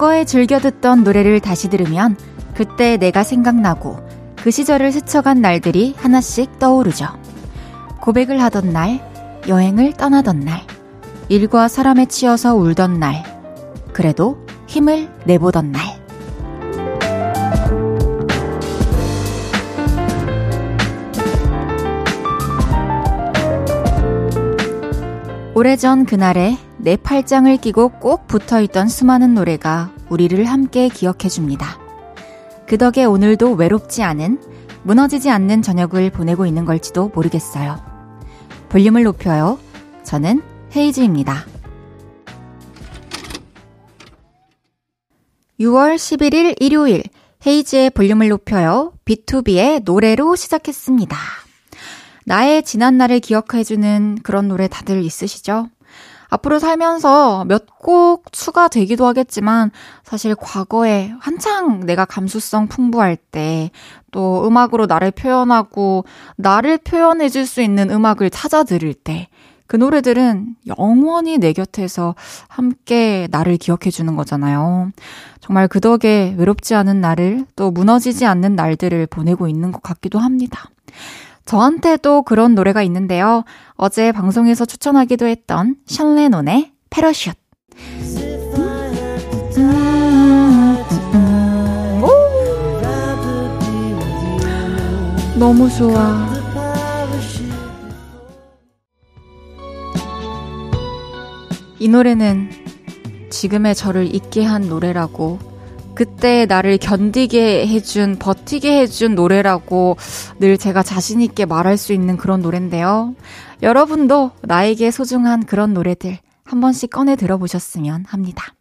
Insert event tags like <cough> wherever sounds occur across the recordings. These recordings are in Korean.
과거에 즐겨 듣던 노래를 다시 들으면 그때 내가 생각나고 그 시절을 스쳐간 날들이 하나씩 떠오르죠. 고백을 하던 날, 여행을 떠나던 날, 일과 사람에 치여서 울던 날, 그래도 힘을 내보던 날. 오래전 그날에 내 팔짱을 끼고 꼭 붙어 있던 수많은 노래가 우리를 함께 기억해 줍니다. 그 덕에 오늘도 외롭지 않은, 무너지지 않는 저녁을 보내고 있는 걸지도 모르겠어요. 볼륨을 높여요. 저는 헤이즈입니다. 6월 11일 일요일 헤이즈의 볼륨을 높여요. B2B의 노래로 시작했습니다. 나의 지난날을 기억해주는 그런 노래 다들 있으시죠? 앞으로 살면서 몇 곡 추가되기도 하겠지만 사실 과거에 한창 내가 감수성 풍부할 때 또 음악으로 나를 표현하고 나를 표현해 줄 수 있는 음악을 찾아 들을 때 그 노래들은 영원히 내 곁에서 함께 나를 기억해 주는 거잖아요. 정말 그 덕에 외롭지 않은 나를 또 무너지지 않는 날들을 보내고 있는 것 같기도 합니다. 저한테도 그런 노래가 있는데요. 어제 방송에서 추천하기도 했던 션레논의 패러슛. 너무 좋아. 이 노래는 지금의 저를 잊게 한 노래라고 그때 나를 견디게 해준, 버티게 해준 노래라고 늘 제가 자신있게 말할 수 있는 그런 노래인데요. 여러분도 나에게 소중한 그런 노래들 한 번씩 꺼내 들어보셨으면 합니다.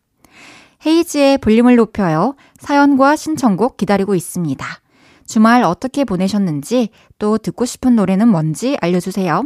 헤이지의 볼륨을 높여요. 사연과 신청곡 기다리고 있습니다. 주말 어떻게 보내셨는지 또 듣고 싶은 노래는 뭔지 알려주세요.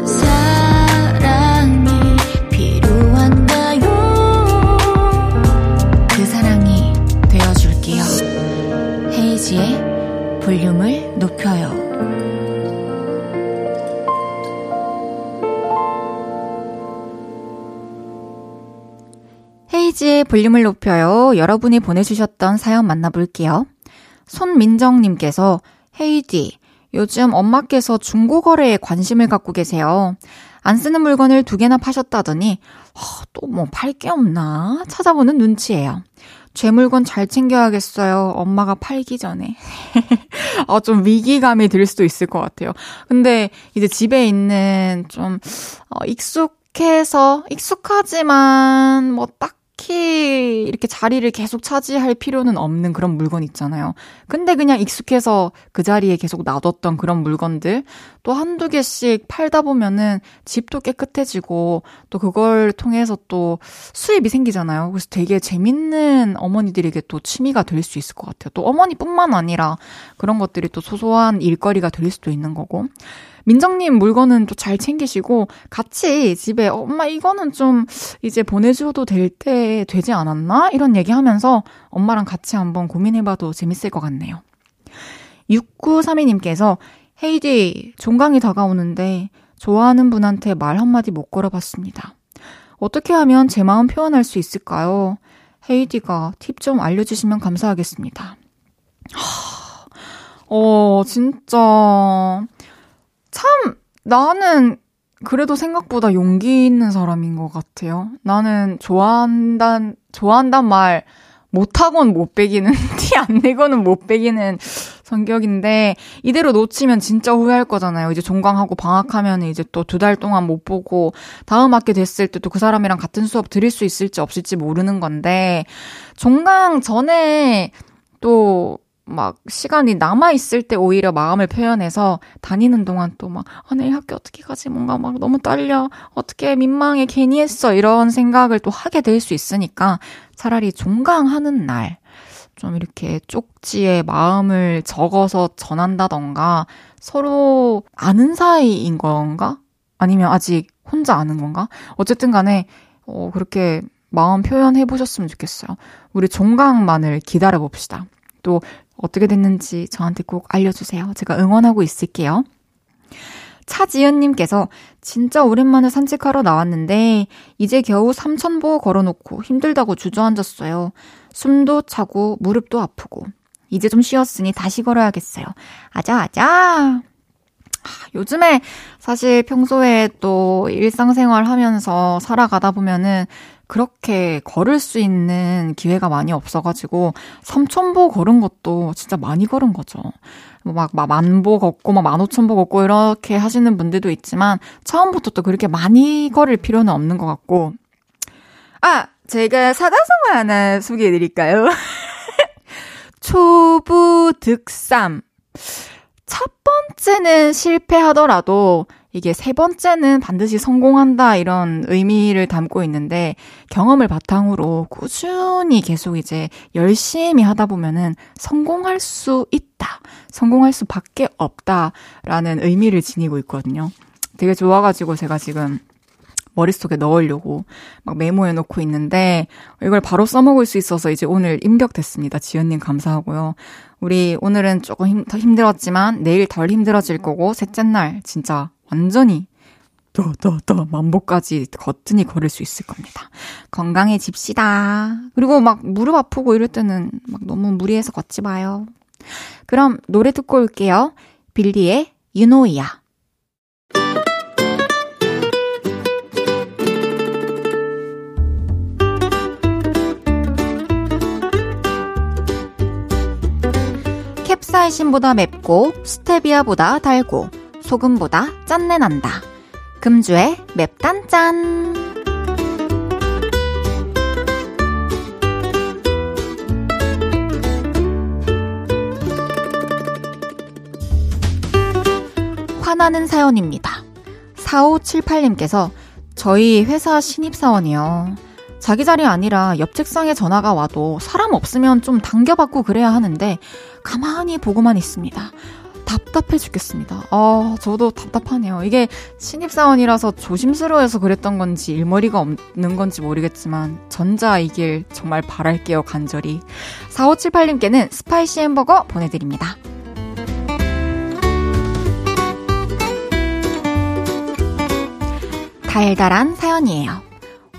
이은지의 볼륨을 높여요. 헤이지의 볼륨을 높여요. 여러분이 보내주셨던 사연 만나볼게요. 손민정님께서 헤이디, 요즘 엄마께서 중고거래에 관심을 갖고 계세요. 안 쓰는 물건을 두 개나 파셨다더니, 어, 또뭐 팔 게 없나? 찾아보는 눈치예요. 제 물건 잘 챙겨야겠어요. 엄마가 팔기 전에. 아, <laughs> 좀 위기감이 들 수도 있을 것 같아요. 근데 이제 집에 있는 좀, 어, 익숙해서, 익숙하지만 뭐 딱 딱히 이렇게 자리를 계속 차지할 필요는 없는 그런 물건 있잖아요. 근데 그냥 익숙해서 그 자리에 계속 놔뒀던 그런 물건들 또 한두 개씩 팔다 보면은 집도 깨끗해지고 또 그걸 통해서 또 수입이 생기잖아요. 그래서 되게 재밌는 어머니들에게 또 취미가 될 수 있을 것 같아요. 또 어머니뿐만 아니라 그런 것들이 또 소소한 일거리가 될 수도 있는 거고. 민정님 물건은 또 잘 챙기시고 같이 집에 엄마 이거는 좀 이제 보내줘도 될 때 되지 않았나? 이런 얘기 하면서 엄마랑 같이 한번 고민해봐도 재밌을 것 같네요. 6932님께서 헤이디, 종강이 다가오는데 좋아하는 분한테 말 한마디 못 걸어봤습니다. 어떻게 하면 제 마음 표현할 수 있을까요? 헤이디가 팁 좀 알려주시면 감사하겠습니다. 하, 어, 진짜. 참, 나는 그래도 생각보다 용기 있는 사람인 것 같아요. 나는 좋아한단, 좋아한단 말 못하곤 못 빼기는, <laughs> 티 안 내고는 못 빼기는 성격인데, 이대로 놓치면 진짜 후회할 거잖아요. 이제 종강하고 방학하면 이제 또 두 달 동안 못 보고, 다음 학기 됐을 때 또 그 사람이랑 같은 수업 들을 수 있을지 없을지 모르는 건데, 종강 전에 또 막 시간이 남아 있을 때 오히려 마음을 표현해서 다니는 동안 또 막, 아, 내일 학교 어떻게 가지? 뭔가 막 너무 떨려. 어떻게 민망해. 괜히 했어. 이런 생각을 또 하게 될 수 있으니까 차라리 종강하는 날, 좀 이렇게 쪽지에 마음을 적어서 전한다던가 서로 아는 사이인 건가? 아니면 아직 혼자 아는 건가? 어쨌든 간에, 어, 그렇게 마음 표현해 보셨으면 좋겠어요. 우리 종강만을 기다려 봅시다. 또 어떻게 됐는지 저한테 꼭 알려주세요. 제가 응원하고 있을게요. 차지연님께서 진짜 오랜만에 산책하러 나왔는데 이제 겨우 삼천보 걸어놓고 힘들다고 주저앉았어요. 숨도 차고 무릎도 아프고 이제 좀 쉬었으니 다시 걸어야겠어요. 아자 아자. 요즘에 사실 평소에 또 일상생활 하면서 살아가다 보면은 그렇게 걸을 수 있는 기회가 많이 없어가지고 삼천보 걸은 것도 진짜 많이 걸은 거죠. 뭐 막, 막 만보 걷고 막 만오천보 걷고 이렇게 하시는 분들도 있지만 처음부터 또 그렇게 많이 걸을 필요는 없는 것 같고 아 제가 사자성어 하나 소개해드릴까요? <laughs> 초부 득삼 첫 번째는 실패하더라도 이게 세 번째는 반드시 성공한다 이런 의미를 담고 있는데 경험을 바탕으로 꾸준히 계속 이제 열심히 하다 보면은 성공할 수 있다. 성공할 수밖에 없다라는 의미를 지니고 있거든요. 되게 좋아가지고 제가 지금 머릿속에 넣으려고 막 메모해 놓고 있는데 이걸 바로 써먹을 수 있어서 이제 오늘 임격됐습니다. 지연님 감사하고요. 우리 오늘은 조금 힘, 더 힘들었지만 내일 덜 힘들어질 거고 셋째 날 진짜 완전히 더, 더, 더 만보까지 거뜬히 걸을 수 있을 겁니다. 건강해집시다. 그리고 막 무릎 아프고 이럴 때는 막 너무 무리해서 걷지 마요. 그럼 노래 듣고 올게요. 빌리의 유노이야. 캡사이신보다 맵고 스테비아보다 달고 소금보다 짠내 난다. 금주의 맵단짠. 화나는 사연입니다. 4578님께서 저희 회사 신입사원이요. 자기 자리 아니라 옆 책상에 전화가 와도 사람 없으면 좀 당겨받고 그래야 하는데 가만히 보고만 있습니다. 답답해 죽겠습니다. 아, 저도 답답하네요. 이게 신입사원이라서 조심스러워서 그랬던 건지 일머리가 없는 건지 모르겠지만 전자이길 정말 바랄게요, 간절히. 4578님께는 spicy 햄버거 보내드립니다. 달달한 사연이에요.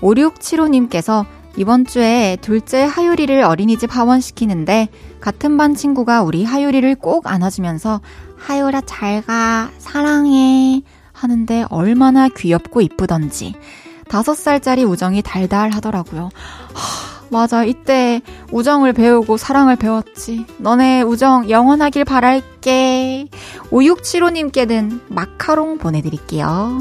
5675님께서 이번 주에 둘째 하유리를 어린이집 하원시키는데 같은 반 친구가 우리 하유리를 꼭 안아주면서 하유라 잘 가 사랑해 하는데 얼마나 귀엽고 이쁘던지 다섯 살짜리 우정이 달달하더라고요. 하, 맞아 이때 우정을 배우고 사랑을 배웠지. 너네 우정 영원하길 바랄게. 5675님께는 마카롱 보내드릴게요.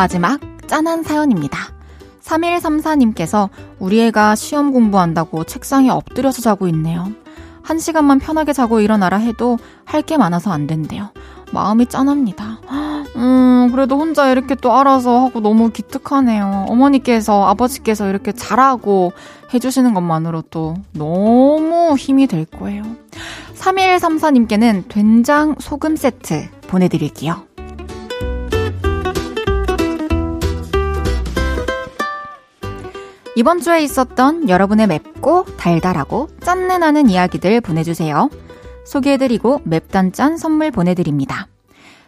마지막 짠한 사연입니다. 3134님께서 우리 애가 시험 공부한다고 책상에 엎드려서 자고 있네요. 한 시간만 편하게 자고 일어나라 해도 할 게 많아서 안 된대요. 마음이 짠합니다. 음, 그래도 혼자 이렇게 또 알아서 하고 너무 기특하네요. 어머니께서, 아버지께서 이렇게 잘하고 해주시는 것만으로도 너무 힘이 될 거예요. 3134님께는 된장 소금 세트 보내드릴게요. 이번 주에 있었던 여러분의 맵고 달달하고 짠내 나는 이야기들 보내주세요. 소개해드리고 맵단짠 선물 보내드립니다.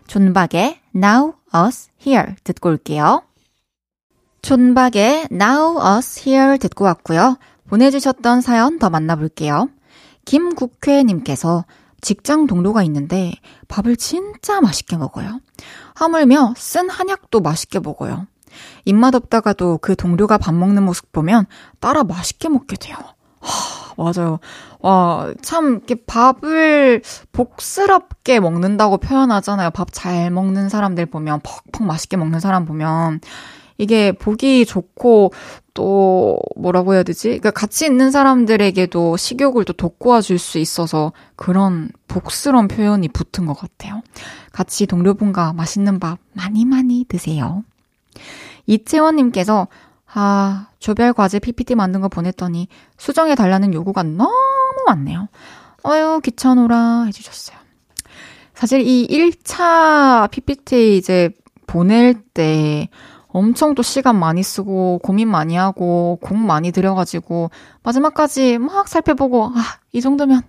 존박의 Now Us Here 듣고 올게요. 존박의 Now Us Here 듣고 왔고요. 보내주셨던 사연 더 만나볼게요. 김국회님께서 직장 동료가 있는데 밥을 진짜 맛있게 먹어요. 하물며 쓴 한약도 맛있게 먹어요. 입맛 없다가도 그 동료가 밥 먹는 모습 보면 따라 맛있게 먹게 돼요. 하, 맞아요. 와, 참, 이렇게 밥을 복스럽게 먹는다고 표현하잖아요. 밥 잘 먹는 사람들 보면, 퍽퍽 맛있게 먹는 사람 보면. 이게 보기 좋고 또 뭐라고 해야 되지? 그러니까 같이 있는 사람들에게도 식욕을 또 돋구어 줄 수 있어서 그런 복스러운 표현이 붙은 것 같아요. 같이 동료분과 맛있는 밥 많이 많이 드세요. 이채원님께서 아, 조별 과제 PPT 만든 거 보냈더니 수정해 달라는 요구가 너무 많네요. 어유 귀찮으라 해주셨어요. 사실 이 1차 PPT 이제 보낼 때 엄청 또 시간 많이 쓰고 고민 많이 하고 공 많이 들여가지고 마지막까지 막 살펴보고 아, 이 정도면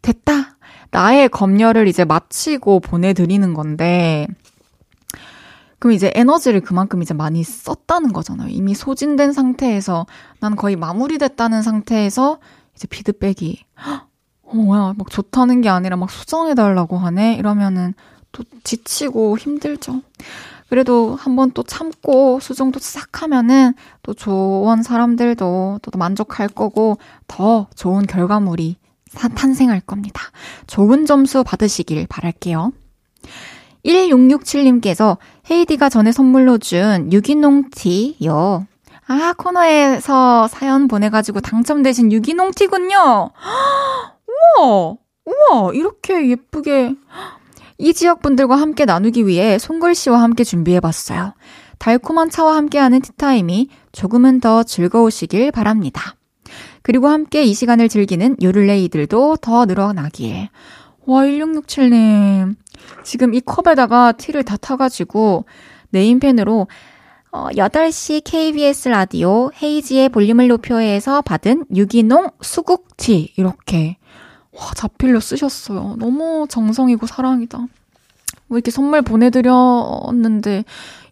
됐다. 나의 검열을 이제 마치고 보내드리는 건데 그럼 이제 에너지를 그만큼 이제 많이 썼다는 거잖아요. 이미 소진된 상태에서 난 거의 마무리됐다는 상태에서 이제 피드백이 어, 뭐야 막 좋다는 게 아니라 막 수정해달라고 하네 이러면은 또 지치고 힘들죠. 그래도 한번 또 참고 수정도 싹 하면은 또 조원 사람들도 또 만족할 거고 더 좋은 결과물이 탄생할 겁니다. 좋은 점수 받으시길 바랄게요. 1667님께서 헤이디가 전에 선물로 준 유기농 티요. 아, 코너에서 사연 보내가지고 당첨되신 유기농 티군요. <gasps> 우와! 우와! 이렇게 예쁘게. <gasps> 이 지역 분들과 함께 나누기 위해 손글씨와 함께 준비해봤어요. 달콤한 차와 함께하는 티타임이 조금은 더 즐거우시길 바랍니다. 그리고 함께 이 시간을 즐기는 요를레이들도 더 늘어나길. 와, 1667님. 지금 이 컵에다가 티를 다 타가지고 네임펜으로 어, 8시 KBS 라디오 헤이지의 볼륨을 높여에서 받은 유기농 수국티 이렇게 와 자필로 쓰셨어요. 너무 정성이고 사랑이다. 뭐 이렇게 선물 보내드렸는데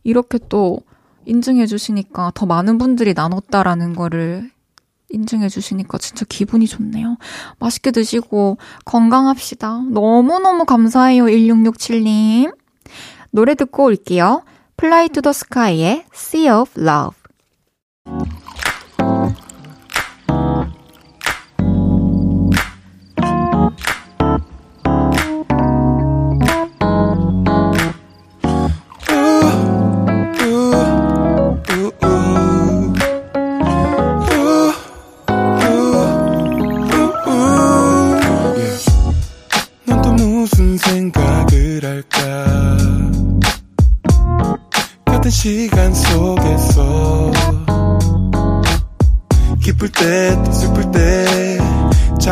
이렇게 또 인증해 주시니까 더 많은 분들이 나눴다라는 거를 인증해 주시니까 진짜 기분이 좋네요. 맛있게 드시고 건강합시다. 너무너무 감사해요, 1667님. 노래 듣고 올게요. 플라이 투 더 스카이의 Sea of Love.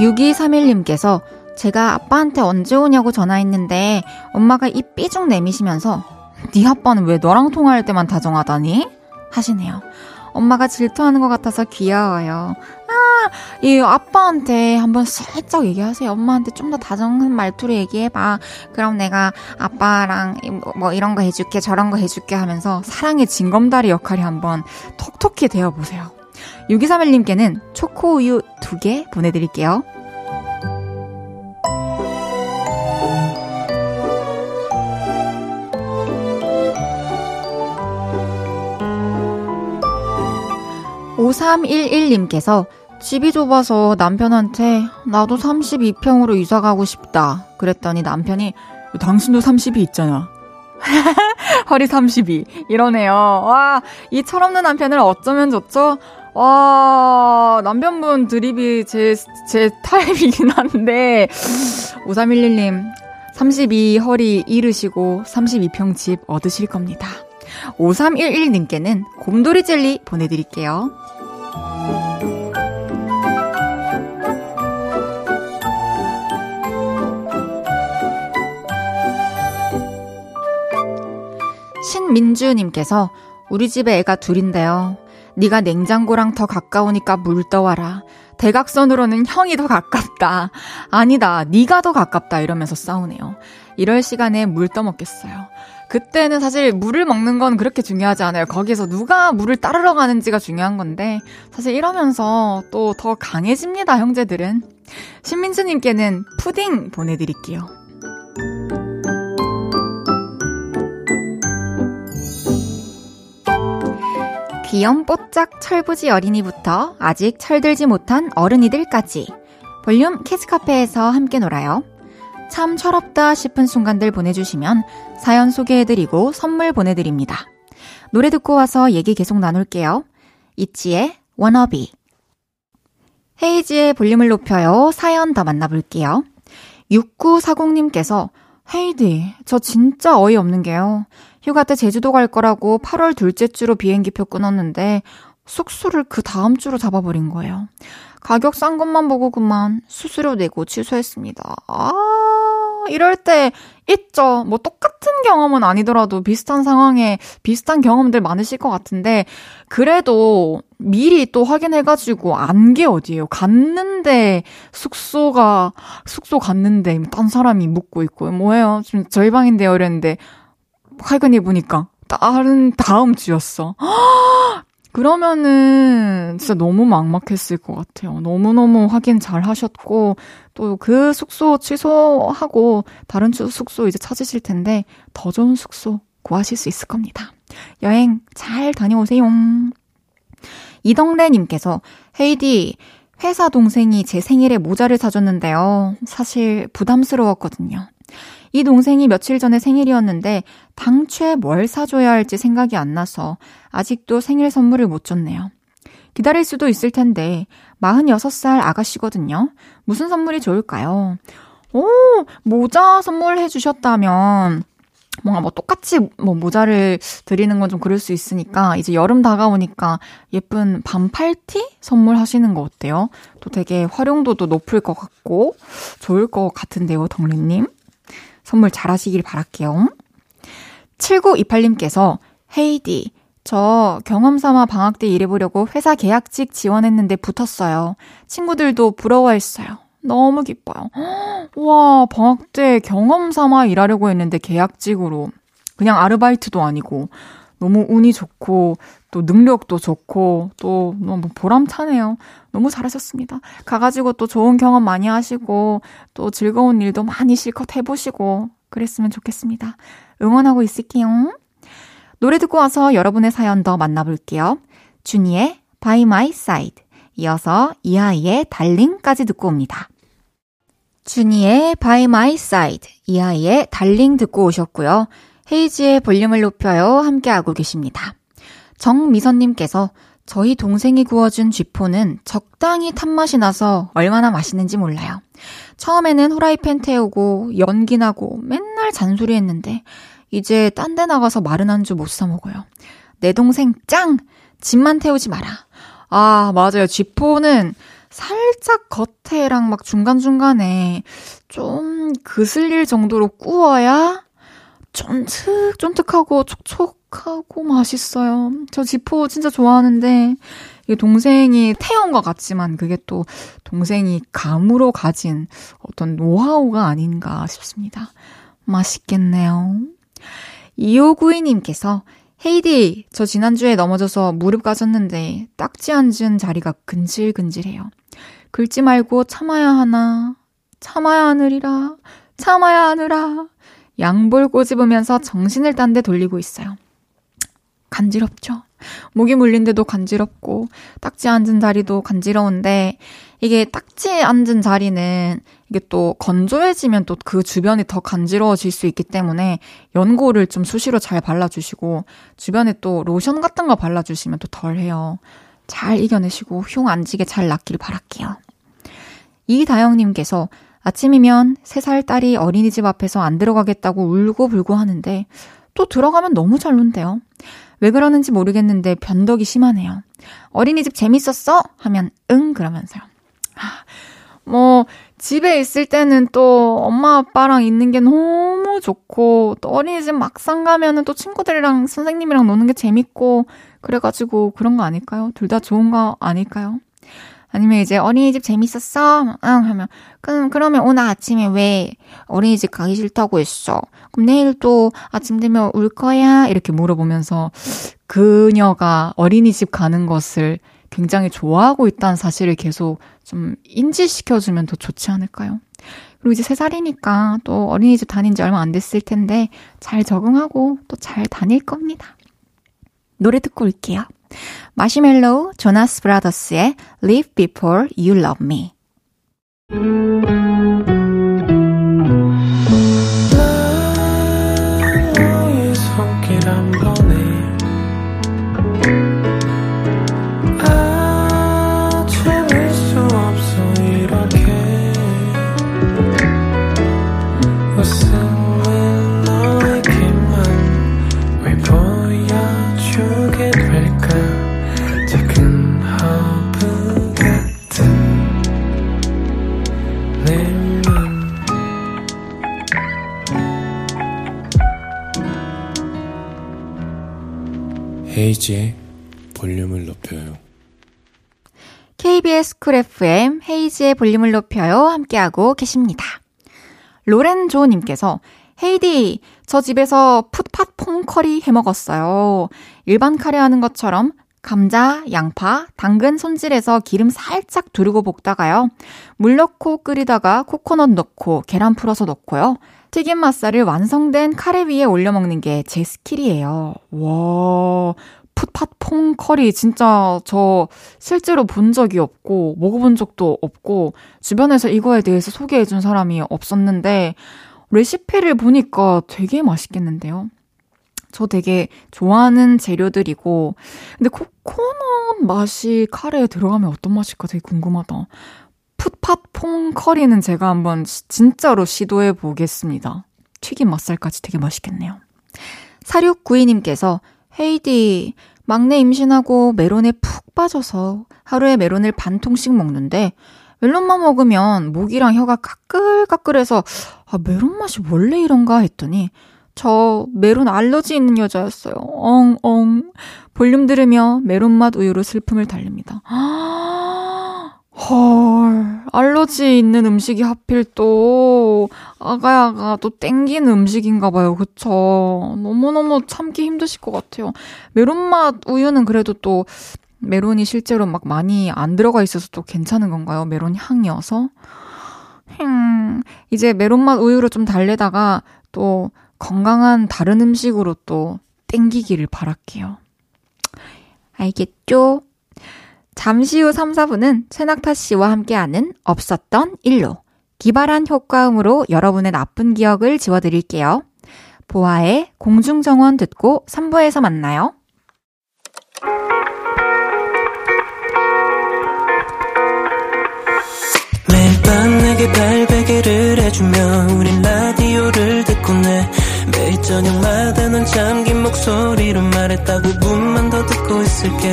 6231님께서 제가 아빠한테 언제 오냐고 전화했는데 엄마가 입 삐죽 내미시면서 네 아빠는 왜 너랑 통화할 때만 다정하다니? 하시네요. 엄마가 질투하는 것 같아서 귀여워요. 아, 이 아빠한테 한번 살짝 얘기하세요. 엄마한테 좀 더 다정한 말투로 얘기해봐. 그럼 내가 아빠랑 뭐 이런 거 해줄게, 저런 거 해줄게 하면서 사랑의 징검다리 역할이 한번 톡톡히 되어보세요. 6231님께는 초코우유 두개 보내드릴게요. (5311님께서) 집이 좁아서 남편한테 나도 32평으로 이사 가고 싶다. 그랬더니 남편이 당신도 30이 있잖아. <laughs> 허리 32. 이러네요. 와, 이 철없는 남편을 어쩌면 좋죠? 와, 남편분 드립이 제, 제 타입이긴 한데, 5311님, 32 허리 잃으시고 32평 집 얻으실 겁니다. 5311님께는 곰돌이 젤리 보내드릴게요. 신민주님께서 우리 집에 애가 둘인데요. 네가 냉장고랑 더 가까우니까 물 떠와라. 대각선으로는 형이 더 가깝다. 아니다, 네가 더 가깝다. 이러면서 싸우네요. 이럴 시간에 물 떠먹겠어요. 그때는 사실 물을 먹는 건 그렇게 중요하지 않아요. 거기서 누가 물을 따르러 가는지가 중요한 건데, 사실 이러면서 또 더 강해집니다, 형제들은. 신민수님께는 푸딩 보내드릴게요. 귀염뽀짝 철부지 어린이부터 아직 철들지 못한 어른이들까지 볼륨 키즈카페에서 함께 놀아요. 참 철없다 싶은 순간들 보내주시면 사연 소개해드리고 선물 보내드립니다. 노래 듣고 와서 얘기 계속 나눌게요. 이치의 워너비 헤이지의 볼륨을 높여요. 사연 더 만나볼게요. 6940님께서 헤이디, 저 진짜 어이없는 게요. 휴가 때 제주도 갈 거라고 8월 둘째 주로 비행기표 끊었는데 숙소를 그 다음 주로 잡아버린 거예요. 가격 싼 것만 보고 그만 수수료 내고 취소했습니다. 아, 이럴 때 있죠. 뭐 똑같은 경험은 아니더라도 비슷한 상황에 비슷한 경험들 많으실 것 같은데 그래도 미리 또 확인해가지고 안 게 어디예요. 갔는데 숙소가 숙소 갔는데 딴 사람이 묵고 있고 뭐예요? 지금 저희 방인데요 이랬는데 할근이 보니까 다른 다음 주였어. <gasps> 그러면은 진짜 너무 막막했을 것 같아요. 너무너무 확인 잘 하셨고, 또 그 숙소 취소하고 다른 숙소 이제 찾으실 텐데, 더 좋은 숙소 구하실 수 있을 겁니다. 여행 잘 다녀오세요. 이덕래님께서, 헤이디, 회사 동생이 제 생일에 모자를 사줬는데요. 사실 부담스러웠거든요. 이 동생이 며칠 전에 생일이었는데 당최 뭘 사줘야 할지 생각이 안 나서 아직도 생일 선물을 못 줬네요. 기다릴 수도 있을 텐데 46살 아가씨거든요. 무슨 선물이 좋을까요? 오, 모자 선물해 주셨다면 뭔가 뭐 똑같이 뭐 모자를 드리는 건 좀 그럴 수 있으니까 이제 여름 다가오니까 예쁜 반팔티 선물하시는 거 어때요? 또 되게 활용도도 높을 것 같고 좋을 것 같은데요, 덕리님. 선물 잘 하시길 바랄게요. 7928님께서 헤이디, 저 경험 삼아 방학 때 일해보려고 회사 계약직 지원했는데 붙었어요. 친구들도 부러워했어요. 너무 기뻐요. <gasps> 와, 방학 때 경험 삼아 일하려고 했는데 계약직으로. 그냥 아르바이트도 아니고. 너무 운이 좋고, 또 능력도 좋고, 또 너무 보람차네요. 너무 잘하셨습니다. 가가지고 또 좋은 경험 많이 하시고, 또 즐거운 일도 많이 실컷 해보시고, 그랬으면 좋겠습니다. 응원하고 있을게요. 노래 듣고 와서 여러분의 사연 더 만나볼게요. 준이의 By My Side. 이어서 이하이의 달링까지 듣고 옵니다. 준이의 By My Side. 이하이의 달링 듣고 오셨고요. 헤이지의 볼륨을 높여요. 함께하고 계십니다. 정미선님께서 저희 동생이 구워준 쥐포는 적당히 탄맛이 나서 얼마나 맛있는지 몰라요. 처음에는 후라이팬 태우고 연기 나고 맨날 잔소리 했는데 이제 딴 데 나가서 마른 안주 못 사 먹어요. 내 동생 짱! 집만 태우지 마라. 아, 맞아요. 쥐포는 살짝 겉에랑 막 중간중간에 좀 그슬릴 정도로 구워야 쫀득, 쫀득하고 촉촉 하고 맛있어요. 저 지포 진짜 좋아하는데, 이게 동생이 태운 것 같지만 그게 또 동생이 감으로 가진 어떤 노하우가 아닌가 싶습니다. 맛있겠네요. 2592님께서 헤이디, 저 지난주에 넘어져서 무릎 까졌는데 딱지 앉은 자리가 근질근질해요. 긁지 말고 참아야 하나, 참아야 하느리라, 참아야 하느라. 양볼 꼬집으면서 정신을 딴 데 돌리고 있어요. 간지럽죠? 목이 물린데도 간지럽고, 딱지 앉은 자리도 간지러운데, 이게 딱지 앉은 자리는 이게 또 건조해지면 또 그 주변이 더 간지러워질 수 있기 때문에 연고를 좀 수시로 잘 발라주시고, 주변에 또 로션 같은 거 발라주시면 또 덜 해요. 잘 이겨내시고, 흉 안 지게 잘 낫길 바랄게요. 이다영님께서 아침이면 3살 딸이 어린이집 앞에서 안 들어가겠다고 울고 불고 하는데 또 들어가면 너무 잘 논대요. 왜 그러는지 모르겠는데 변덕이 심하네요. 어린이집 재밌었어? 하면 응 그러면서요. 뭐 집에 있을 때는 또 엄마 아빠랑 있는 게 너무 좋고 또 어린이집 막상 가면은 또 친구들이랑 선생님이랑 노는 게 재밌고 그래가지고 그런 거 아닐까요? 둘 다 좋은 거 아닐까요? 아니면 이제 어린이집 재밌었어? 응, 하면, 그럼, 그러면 오늘 아침에 왜 어린이집 가기 싫다고 했어? 그럼 내일 또 아침 되면 울 거야? 이렇게 물어보면서 그녀가 어린이집 가는 것을 굉장히 좋아하고 있다는 사실을 계속 좀 인지시켜주면 더 좋지 않을까요? 그리고 이제 3살이니까 또 어린이집 다닌 지 얼마 안 됐을 텐데 잘 적응하고 또 잘 다닐 겁니다. 노래 듣고 올게요. 마시멜로우 조나스 브라더스의 Live Before You Love Me 헤이즈의 볼륨을 높여요. KBS 쿨 FM 헤이즈의 볼륨을 높여요. 함께하고 계십니다. 로렌조님께서 헤이디, 저 집에서 푸팟퐁커리 해 먹었어요. 일반 카레 하는 것처럼 감자, 양파, 당근 손질해서 기름 살짝 두르고 볶다가요. 물 넣고 끓이다가 코코넛 넣고 계란 풀어서 넣고요. 튀김 맛살을 완성된 카레 위에 올려 먹는 게 제 skill이에요. 와, 풋팟퐁 커리 진짜 저 실제로 본 적이 없고 먹어본 적도 없고 주변에서 이거에 대해서 소개해 준 사람이 없었는데 레시피를 보니까 되게 맛있겠는데요. 저 되게 좋아하는 재료들이고 근데 코코넛 맛이 카레에 들어가면 어떤 맛일까 되게 궁금하다. 풋팟퐁 커리는 제가 한번 진짜로 시도해 보겠습니다. 튀김 맛살까지 되게 맛있겠네요. 4692님께서 헤이디, 막내 임신하고 메론에 푹 빠져서 하루에 메론을 반 통씩 먹는데 멜론만 먹으면 목이랑 혀가 까끌까끌해서 아, 메론 맛이 원래 이런가 했더니 저 메론 알러지 있는 여자였어요. 엉 엉. 볼륨 들으며 메론 맛 우유로 슬픔을 달랩니다. <gasps> 헐, 알러지 있는 음식이 하필 또 아가야가 또 땡기는 음식인가 봐요. 그쵸? 너무너무 참기 힘드실 것 같아요. 메론맛 우유는 그래도 또 메론이 실제로 막 많이 안 들어가 있어서 또 괜찮은 건가요? 메론 향이어서? 행, 이제 메론맛 우유로 좀 달래다가 또 건강한 다른 음식으로 또 땡기기를 바랄게요. 알겠죠? 잠시 후 3, 4분은 최낙타 씨와 함께하는 없었던 일로 기발한 효과음으로 여러분의 나쁜 기억을 지워드릴게요. 보아의 공중정원 듣고 3부에서 만나요. 매일 밤 내게 발베개를 해주며 우린 라디오를 듣고 내 매일 저녁마다 넌 잠긴 목소리로 말했다 5분만 더 듣고 있을게.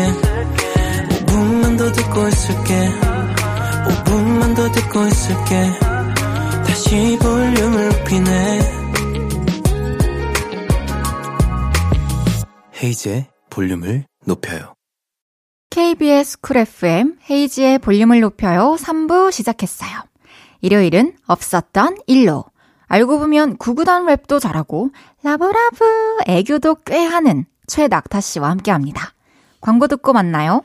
5분만 더 듣고 있을게. 5분만 더 듣고 있을게. 다시 볼륨을 높이네. 헤이즈의 볼륨을 높여요. KBS 쿨 FM 헤이즈의 볼륨을 높여요 3부 시작했어요. 일요일은 없었던 일로 알고 보면 구구단 랩도 잘하고 love love 애교도 꽤 하는 최낙타 씨와 함께합니다. 광고 듣고 만나요.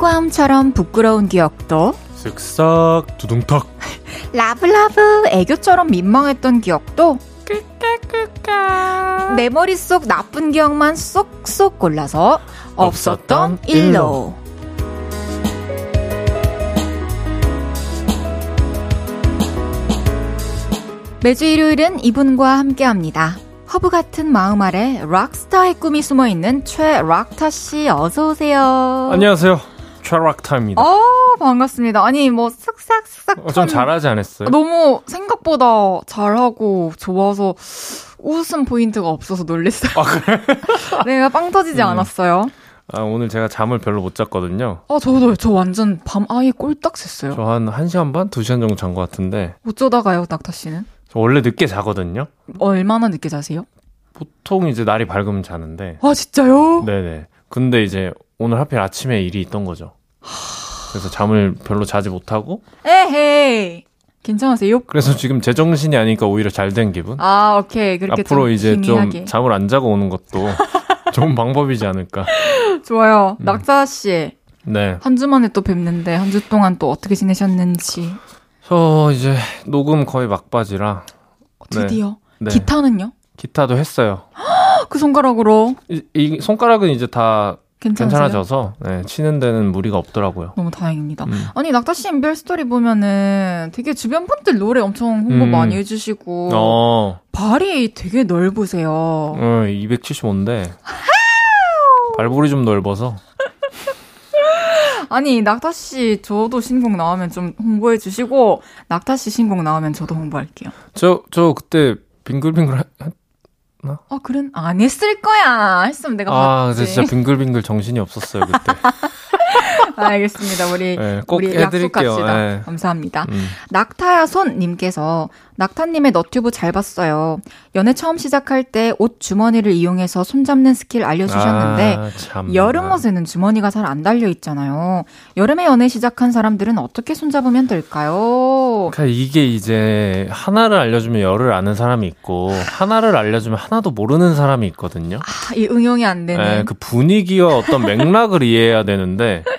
효과음처럼 부끄러운 기억도 쓱싹 두둥탁 <laughs> love love 애교처럼 민망했던 기억도 내 머릿속 나쁜 기억만 쏙쏙 골라서 없었던 일로 매주 일요일은 이분과 함께합니다. 허브 같은 마음 아래 rock star의 꿈이 숨어 있는 최낙타 씨 어서 오세요. 안녕하세요. 최락타입니다. 어, 반갑습니다. 아니, 뭐, 쓱싹, 쓱싹. 어, 좀 잘하지 않았어요? 너무 생각보다 잘하고 좋아서, 웃음 포인트가 없어서 놀랬어요. 아, 그래? 내가 <laughs> 빵 터지지 음. 않았어요. 아, 오늘 제가 잠을 별로 못 잤거든요. 아, 저도, 저 완전 밤 아예 꼴딱 샜어요. 저 한 1시간 반? 2시간 정도 잔 것 같은데. 어쩌다가요, 낙타 씨는? 저 원래 늦게 자거든요. 얼마나 늦게 자세요? 보통 이제 날이 밝으면 자는데. 아, 진짜요? 네네. 근데 이제 오늘 하필 아침에 일이 있던 거죠. 그래서 잠을 별로 자지 못하고. 에헤이. 괜찮으세요? 그래서 지금 제 정신이 아니니까 오히려 잘 된 기분? 아, 오케이. 그렇게 앞으로 이제 희미하게. 좀 잠을 안 자고 오는 것도 <laughs> 좋은 방법이지 않을까. 좋아요. 음. 낙자 씨. 네. 한 주 만에 또 뵙는데 한 주 동안 또 어떻게 지내셨는지. 저 이제 녹음 거의 막바지라. 드디어. 네. 기타는요? 기타도 했어요. 그 손가락으로. 이, 이 손가락은 이제 다 괜찮으세요? 괜찮아져서 네, 치는 데는 무리가 없더라고요. 너무 다행입니다. 음. 아니 낙타 씨 인별 스토리 보면은 되게 주변 분들 노래 엄청 홍보 음. 많이 해주시고 어. 발이 되게 넓으세요. 어, 275인데 발볼이 좀 넓어서. <laughs> 아니 낙타 씨 저도 신곡 나오면 좀 홍보해 주시고 낙타 씨 신곡 나오면 저도 홍보할게요. 저저 저 그때 빙글빙글 나? 어, 그런 안 했을 거야. 했으면 내가 아, 봤지. 아, 진짜 빙글빙글 정신이 없었어요 그때. <laughs> 알겠습니다. 우리 네, 꼭 우리 해드릴게요. 약속합시다. 네. 감사합니다. 음. 낙타야 손님께서 낙타님의 너튜브 잘 봤어요. 연애 처음 시작할 때 옷 주머니를 이용해서 손잡는 스킬 알려주셨는데 아, 여름 옷에는 주머니가 잘 안 달려 있잖아요. 여름에 연애 시작한 사람들은 어떻게 손잡으면 될까요? 그러니까 이게 이제 하나를 알려주면 열을 아는 사람이 있고 하나를 알려주면 하나도 모르는 사람이 있거든요. 아, 이 응용이 안 되는. 네, 그 분위기와 어떤 맥락을 이해해야 되는데 그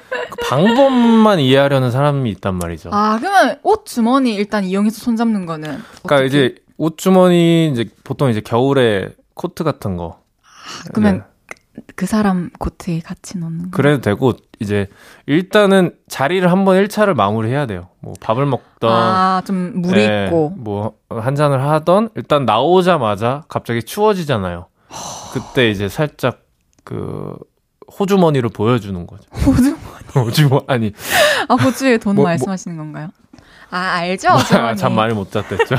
방법만 이해하려는 사람이 있단 말이죠. 아, 그러면 옷 주머니 일단 이용해서 손 잡는 거는 그러니까 어떻게? 이제 옷 주머니 이제 보통 이제 겨울에 코트 같은 거. 아, 그러면 네. 그, 그 사람 코트에 같이 넣는 거. 그래도 되고 이제 일단은 자리를 한번 1차를 마무리해야 돼요. 뭐 밥을 먹던 아, 좀 물이 네, 있고 뭐 한 잔을 하던 일단 나오자마자 갑자기 추워지잖아요. 그때 이제 살짝 그 호주머니를 보여주는 거죠. 호주 머니. 호주머니 아니. 아 호주에 돈 뭐, 뭐 말씀하시는 뭐, 건가요? 아 알죠. 뭐, 잠 많이 못 잤댔죠.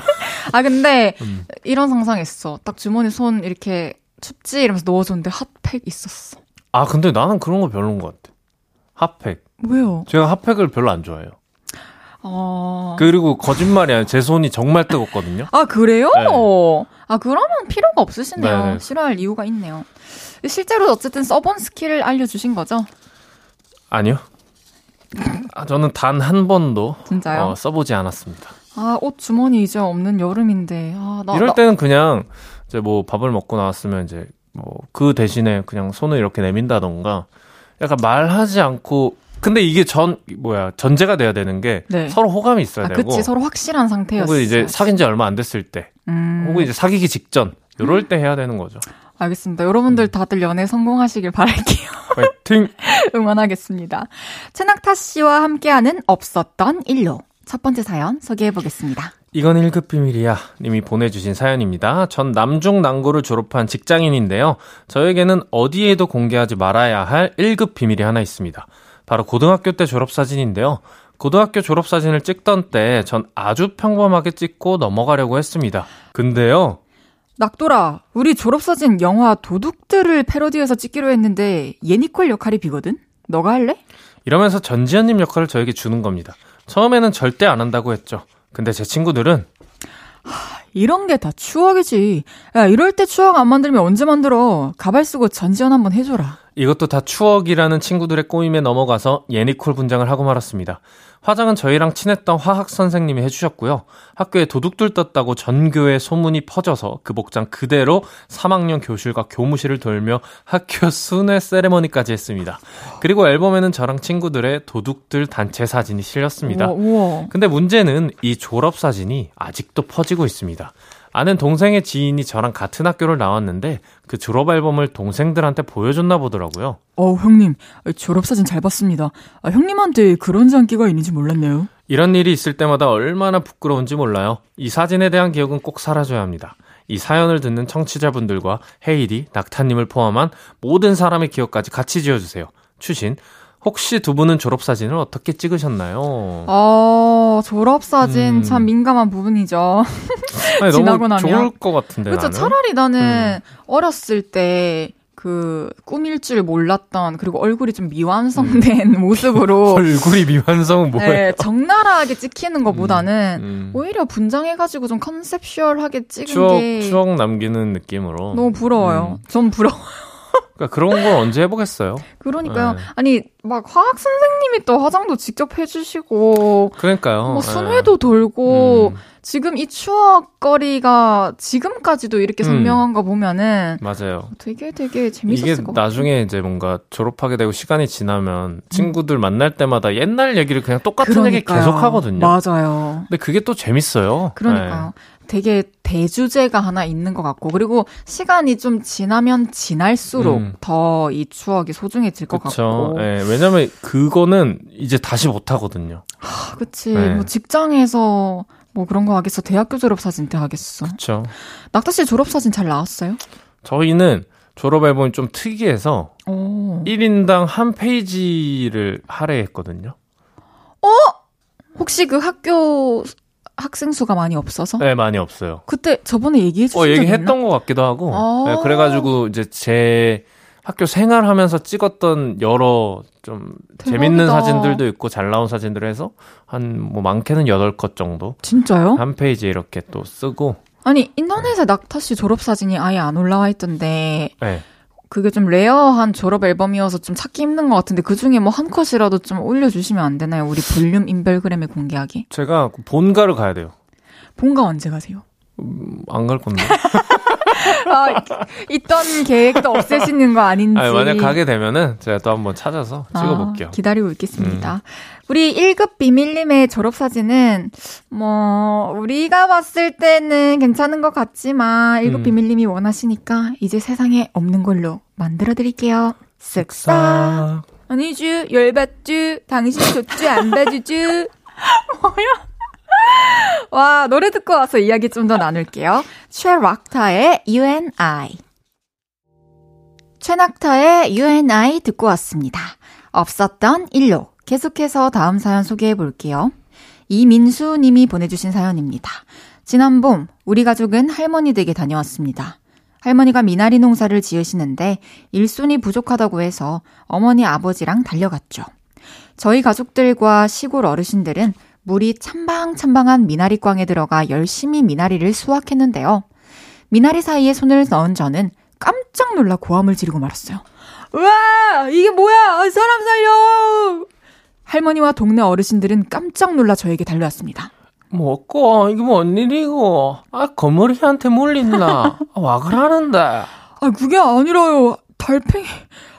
아 근데 음. 이런 상상했어. 딱 주머니 손 이렇게 춥지 이러면서 넣어줬는데 핫팩 있었어. 아 근데 나는 그런 거 별로인 것 같아. 핫팩. 왜요? 제가 핫팩을 별로 안 좋아해요. 어... 그리고 거짓말이 아니라 제 손이 정말 뜨겁거든요. 아 그래요? 네. 아 그러면 필요가 없으시네요. 네네. 싫어할 이유가 있네요. 실제로 어쨌든 써본 skill을 알려주신 거죠? 아니요. 아, 저는 단 한 번도 진짜요? 어, 써보지 않았습니다. 아, 옷 주머니 이제 없는 여름인데. 아, 나, 이럴 때는 그냥 이제 뭐 밥을 먹고 나왔으면 이제 뭐 그 대신에 그냥 손을 이렇게 내민다던가 약간 말하지 않고 근데 이게 전 뭐야 전제가 돼야 되는 게 네. 서로 호감이 있어야 아, 되고 그치 서로 확실한 상태였어 혹은 이제 사귄 지 얼마 안 됐을 때 음. 혹은 이제 사귀기 직전 요럴 때 해야 되는 거죠. 알겠습니다. 여러분들 음. 다들 연애 성공하시길 바랄게요. 파이팅! <laughs> 응원하겠습니다. 최낙타 씨와 함께하는 없었던 일로. 첫 번째 사연 소개해 보겠습니다. 이건 1급 비밀이야 님이 보내주신 사연입니다. 전 남중 남고를 졸업한 직장인인데요. 저에게는 어디에도 공개하지 말아야 할 1급 비밀이 하나 있습니다. 바로 고등학교 때 졸업사진인데요. 고등학교 졸업사진을 찍던 때 전 아주 평범하게 찍고 넘어가려고 했습니다. 근데요, 낙돌아, 우리 졸업사진 영화 도둑들을 패러디해서 찍기로 했는데 예니콜 역할이 비거든? 너가 할래? 이러면서 전지현님 역할을 저에게 주는 겁니다. 처음에는 절대 안 한다고 했죠. 근데 제 친구들은 하, 이런 게 다 추억이지. 야, 이럴 때 추억 안 만들면 언제 만들어? 가발 쓰고 전지현 한번 해줘라. 이것도 다 추억이라는 친구들의 꼬임에 넘어가서 예니콜 분장을 하고 말았습니다. 화장은 저희랑 친했던 화학 선생님이 해주셨고요. 학교에 도둑들 떴다고 전교에 소문이 퍼져서 그 복장 그대로 3학년 교실과 교무실을 돌며 학교 순회 세레머니까지 했습니다. 그리고 앨범에는 저랑 친구들의 도둑들 단체 사진이 실렸습니다. 우와, 우와. 근데 문제는 이 졸업 사진이 아직도 퍼지고 있습니다. 아는 동생의 지인이 저랑 같은 학교를 나왔는데 그 졸업 앨범을 동생들한테 보여줬나 보더라고요. 어, 형님, 졸업 사진 잘 봤습니다. 아, 형님한테 그런 장기가 있는지 몰랐네요. 이런 일이 있을 때마다 얼마나 부끄러운지 몰라요. 이 사진에 대한 기억은 꼭 사라져야 합니다. 이 사연을 듣는 청취자분들과 헤이디, 낙타님을 포함한 모든 사람의 기억까지 같이 지어주세요. 추신, 혹시 두 분은 졸업사진을 어떻게 찍으셨나요? 어, 졸업사진 음. 참 민감한 부분이죠. <laughs> 아니, 지나고 나면. 좋을 것 같은데. 그렇죠. 차라리 나는 음. 어렸을 때, 그 꾸밀 줄 몰랐던 그리고 얼굴이 좀 미완성된 음. 모습으로 <laughs> 얼굴이 미완성은 뭐예요? 네, 적나라하게 찍히는 것보다는 음, 음. 오히려 분장해가지고 좀 컨셉슈얼하게 찍은 추억, 게 추억 남기는 느낌으로 너무 부러워요. 음. 전 부러워요. 그러니까 그런 걸 언제 해보겠어요? 그러니까요. 네. 아니 막 화학 선생님이 또 화장도 직접 해주시고 그러니까요. 뭐 순회도 네. 돌고 음. 지금 이 추억거리가 지금까지도 이렇게 음. 선명한 음. 거 보면은 맞아요. 되게 되게 재밌었을 이게 나중에 이제 뭔가 졸업하게 되고 시간이 지나면 친구들 음. 만날 때마다 옛날 얘기를 그냥 똑같은 그러니까요. 얘기 계속 하거든요. 맞아요. 근데 그게 또 재밌어요. 그러니까요. 네. 되게 대주제가 하나 있는 것 같고 그리고 시간이 좀 지나면 지날수록 음. 더이 추억이 소중해질 것 그쵸. 같고. 네, 왜냐면 그거는 이제 다시 못 하거든요. 아, 그치. 네. 뭐 직장에서 뭐 그런 거 하겠어. 대학교 졸업 사진 때 하겠어. 그렇죠. 낙타 씨 졸업 사진 잘 나왔어요? 저희는 졸업 앨범이 좀 특이해서 오. 1인당 한 페이지를 할애했거든요. 어? 혹시 그 학교 학생 수가 많이 없어서? 네, 많이 없어요. 그때 저번에 얘기해 주신 어, 얘기했던 것 같기도 하고. 아~ 네, 그래가지고 이제 제 학교 생활하면서 찍었던 여러 좀 대박이다. 재밌는 사진들도 있고 잘 나온 사진들 해서 한 뭐 많게는 8컷 정도. 진짜요? 한 페이지 이렇게 또 쓰고. 아니, 인터넷에 낙타 씨 졸업 사진이 아예 안 올라와 있던데. 네. 그게 좀 rare한 졸업 앨범이어서 좀 찾기 힘든 것 같은데 그 중에 뭐 한 컷이라도 좀 올려주시면 안 되나요? 우리 볼륨 인별그램에 공개하기. 제가 본가를 가야 돼요. 본가 언제 가세요? 음, 안갈 건데. <laughs> 아, 있던 계획도 없애시는 거 아닌지. 아니, 만약 가게 되면은 제가 또 한번 찾아서 아, 찍어볼게요. 기다리고 있겠습니다. 음. 우리 1급 비밀님의 졸업사진은, 뭐, 우리가 봤을 때는 괜찮은 것 같지만, 1급 음. 비밀님이 원하시니까, 이제 세상에 없는 걸로 만들어드릴게요. 쓱싹. 아니쥬, 열받쥬, 당신 좋쥬, 안 봐주쥬. <laughs> 뭐야? <laughs> 와, 노래 듣고 와서 이야기 좀 더 나눌게요. 최락타의 You and I. 최낙타의 You and I 듣고 왔습니다. 없었던 일로 계속해서 다음 사연 소개해 볼게요. 이민수 님이 보내주신 사연입니다. 지난 봄, 우리 가족은 할머니 댁에 다녀왔습니다. 할머니가 미나리 농사를 지으시는데 일손이 부족하다고 해서 어머니 아버지랑 달려갔죠. 저희 가족들과 시골 어르신들은 물이 참방참방한 미나리광에 들어가 열심히 미나리를 수확했는데요. 미나리 사이에 손을 넣은 저는 깜짝 놀라 고함을 지르고 말았어요. 우와! 이게 뭐야! 사람 살려! 할머니와 동네 어르신들은 깜짝 놀라 저에게 달려왔습니다. 뭐고? 이게 뭔 일이고? 아, 거머리한테 물린나? 아, 와 그러는데? 아, 그게 아니라요. 달팽이,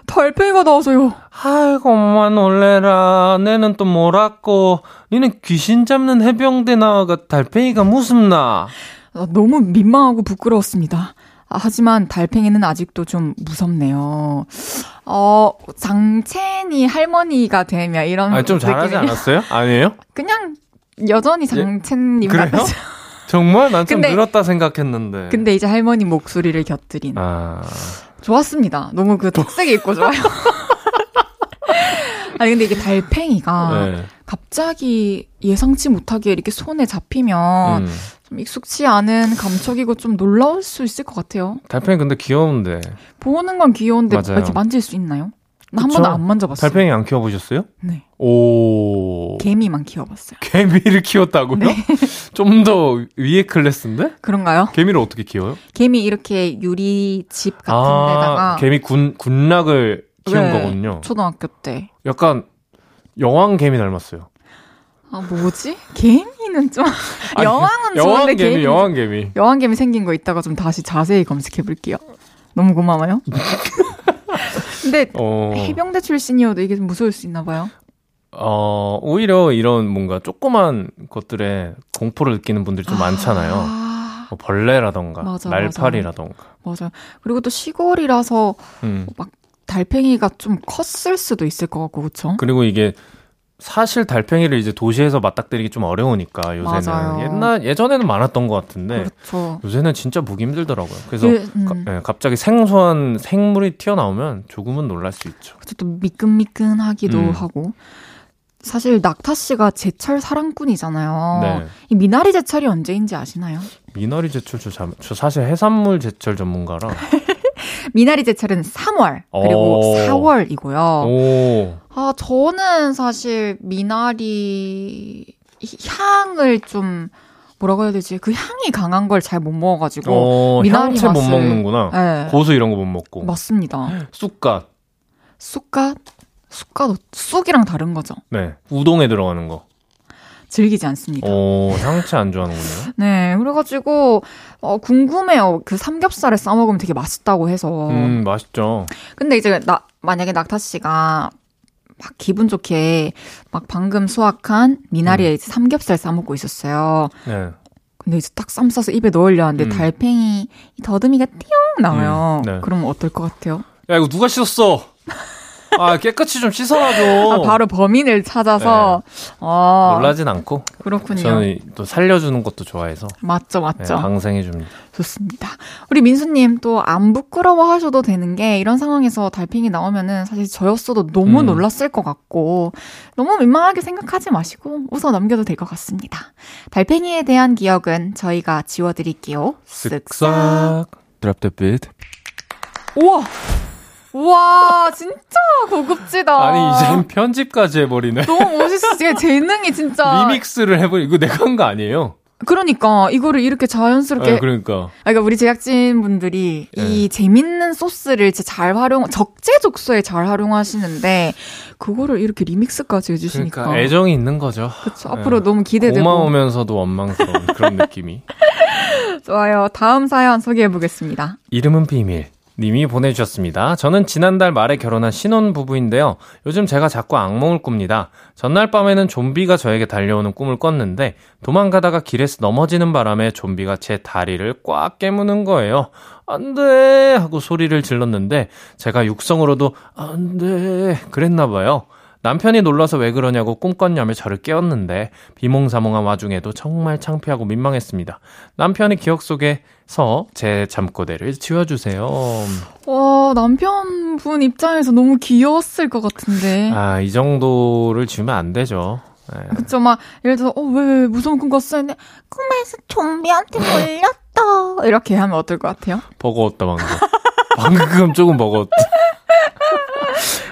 달팽이가 나와서요. 아이고, 엄마 놀래라. 내는 또 뭐라고. 니는 귀신 잡는 해병대 나와가 달팽이가 무섭나? 아, 너무 민망하고 부끄러웠습니다. 아, 하지만 달팽이는 아직도 좀 무섭네요. 어, 장첸이 할머니가 되면 이런. 아, 좀 잘하지 않았어요? 아니에요? <laughs> 그냥 여전히 장첸님 예? 그래요? 정말 난 좀 늘었다 생각했는데. 근데 이제 할머니 목소리를 곁들인. 아. 좋았습니다. 너무 그 특색이 있고 좋아요. <laughs> 아니 근데 이게 달팽이가 네. 갑자기 예상치 못하게 이렇게 손에 잡히면 음. 좀 익숙치 않은 감촉이고 좀 놀라울 수 있을 것 같아요. 달팽이 근데 귀여운데. 보는 건 귀여운데 맞아요. 이렇게 만질 수 있나요? 나 한 번도 안 만져봤어요. 달팽이 안 키워보셨어요? 네. 오. 개미만 키워봤어요. 개미를 키웠다고요? 네. <laughs> 좀 더 위에 클래스인데? 그런가요? 개미를 어떻게 키워요? 개미 이렇게 유리집 같은 아, 데다가. 개미 군, 군락을 키운 네, 거군요. 초등학교 때. 약간 여왕 개미 닮았어요. 아 뭐지? 개미는 좀 <laughs> 여왕은 여왕 좋은데 개미, 개미 여왕 개미 여왕 개미 생긴 거 있다가 좀 다시 자세히 검색해 볼게요. 너무 고마워요. <laughs> 근데 <laughs> 어... 해병대 출신이어도 이게 좀 무서울 수 있나 봐요. 어 오히려 이런 뭔가 조그만 것들에 공포를 느끼는 분들이 좀 아... 많잖아요. 뭐 벌레라던가 맞아, 날파리라던가. 맞아. 그리고 또 시골이라서 음. 막 달팽이가 좀 컸을 수도 있을 것 같고 그렇죠. 그리고 이게 사실 달팽이를 이제 도시에서 맞닥뜨리기 좀 어려우니까 요새는 맞아요. 옛날 예전에는 많았던 것 같은데 그렇죠. 요새는 진짜 보기 힘들더라고요. 그래서 그, 음. 가, 예, 갑자기 생소한 생물이 튀어나오면 조금은 놀랄 수 있죠. 또 미끈미끈하기도 음. 하고. 사실 낙타 씨가 제철 사랑꾼이잖아요. 네. 이 미나리 제철이 언제인지 아시나요? 미나리 제철 저, 자- 저 사실 해산물 제철 전문가라. <laughs> 미나리 제철은 3월 그리고 오. 4월이고요. 오. 아 저는 사실 미나리 향을 좀 뭐라고 해야 되지? 그 향이 강한 걸 잘 못 먹어가지고 어, 미나리 향채 못 맛을- 먹는구나. 네. 고수 이런 거 못 먹고. 맞습니다. 쑥갓. 쑥갓 쑥갓 쑥이랑 다른 거죠. 네. 우동에 들어가는 거. 즐기지 않습니다. 오, 향채 안 좋아하는군요. <laughs> 네, 그래가지고 어, 궁금해요. 그 삼겹살에 싸 먹으면 되게 맛있다고 해서. 음, 맛있죠. 근데 이제 나 만약에 낙타 씨가 막 기분 좋게 막 방금 수확한 미나리에 음. 이제 삼겹살 싸 먹고 있었어요. 네. 근데 이제 딱 쌈 싸서 입에 넣으려 하는데 음. 달팽이 이 더듬이가 띵 나와요. 음, 네. 그러면 어떨 것 같아요? 야, 이거 누가 씻었어? 아, 깨끗이 좀 씻어놔줘. 아, 바로 범인을 찾아서 어, 놀라진 않고. 그렇군요. 저는 또 살려주는 것도 좋아해서. 맞죠, 네, 맞죠. 방생해줍니다. 좋습니다. 우리 민수님 또 안 부끄러워 하셔도 되는 게 이런 상황에서 달팽이 나오면은 사실 저였어도 너무 음. 놀랐을 것 같고 너무 민망하게 생각하지 마시고 웃어 넘겨도 될 것 같습니다. 달팽이에 대한 기억은 저희가 지워드릴게요. 쓱싹. Drop the beat. 우와! 우와, 진짜 고급지다. 아니, 이젠 <laughs> 편집까지 해버리네. 너무 멋있어. 제 재능이 진짜. 리믹스를 해버리, 이거 내가 한 거 아니에요? 그러니까 이거를 이렇게 자연스럽게 아, 그러니까. 아, 그러니까 우리 제작진 분들이 네. 이 재밌는 소스를 진짜 잘 활용, 적재적소에 잘 활용하시는데, 그거를 이렇게 리믹스까지 해주시니까. 그러니까 애정이 있는 거죠. 네. 앞으로 너무 기대되고. 고마우면서도 원망스러운 그런 느낌이. <laughs> 좋아요. 다음 사연 소개해 보겠습니다. 이름은 비밀. 님이 보내주셨습니다. 저는 지난달 말에 결혼한 신혼 부부인데요. 요즘 제가 자꾸 악몽을 꿉니다. 전날 밤에는 좀비가 저에게 달려오는 꿈을 꿨는데 도망가다가 길에서 넘어지는 바람에 좀비가 제 다리를 꽉 깨무는 거예요. 안 돼! 하고 소리를 질렀는데 제가 육성으로도 안 돼! 그랬나 봐요. 남편이 놀라서 왜 그러냐고 꿈꿨냐며 저를 깨웠는데 비몽사몽한 와중에도 정말 창피하고 민망했습니다. 남편이 기억 속에서 제 잠꼬대를 지워주세요. 와, 남편분 입장에서 너무 귀여웠을 것 같은데. 아, 이 정도를 지우면 안 되죠. 네. 그쵸, 막, 예를 들어서, 어, 왜, 왜 무서운 꿈 꿨어? 했는데, 꿈에서 좀비한테 걸렸다. 이렇게 하면 어떨 것 같아요? 버거웠다, 방금. 방금 조금 버거웠다. <laughs>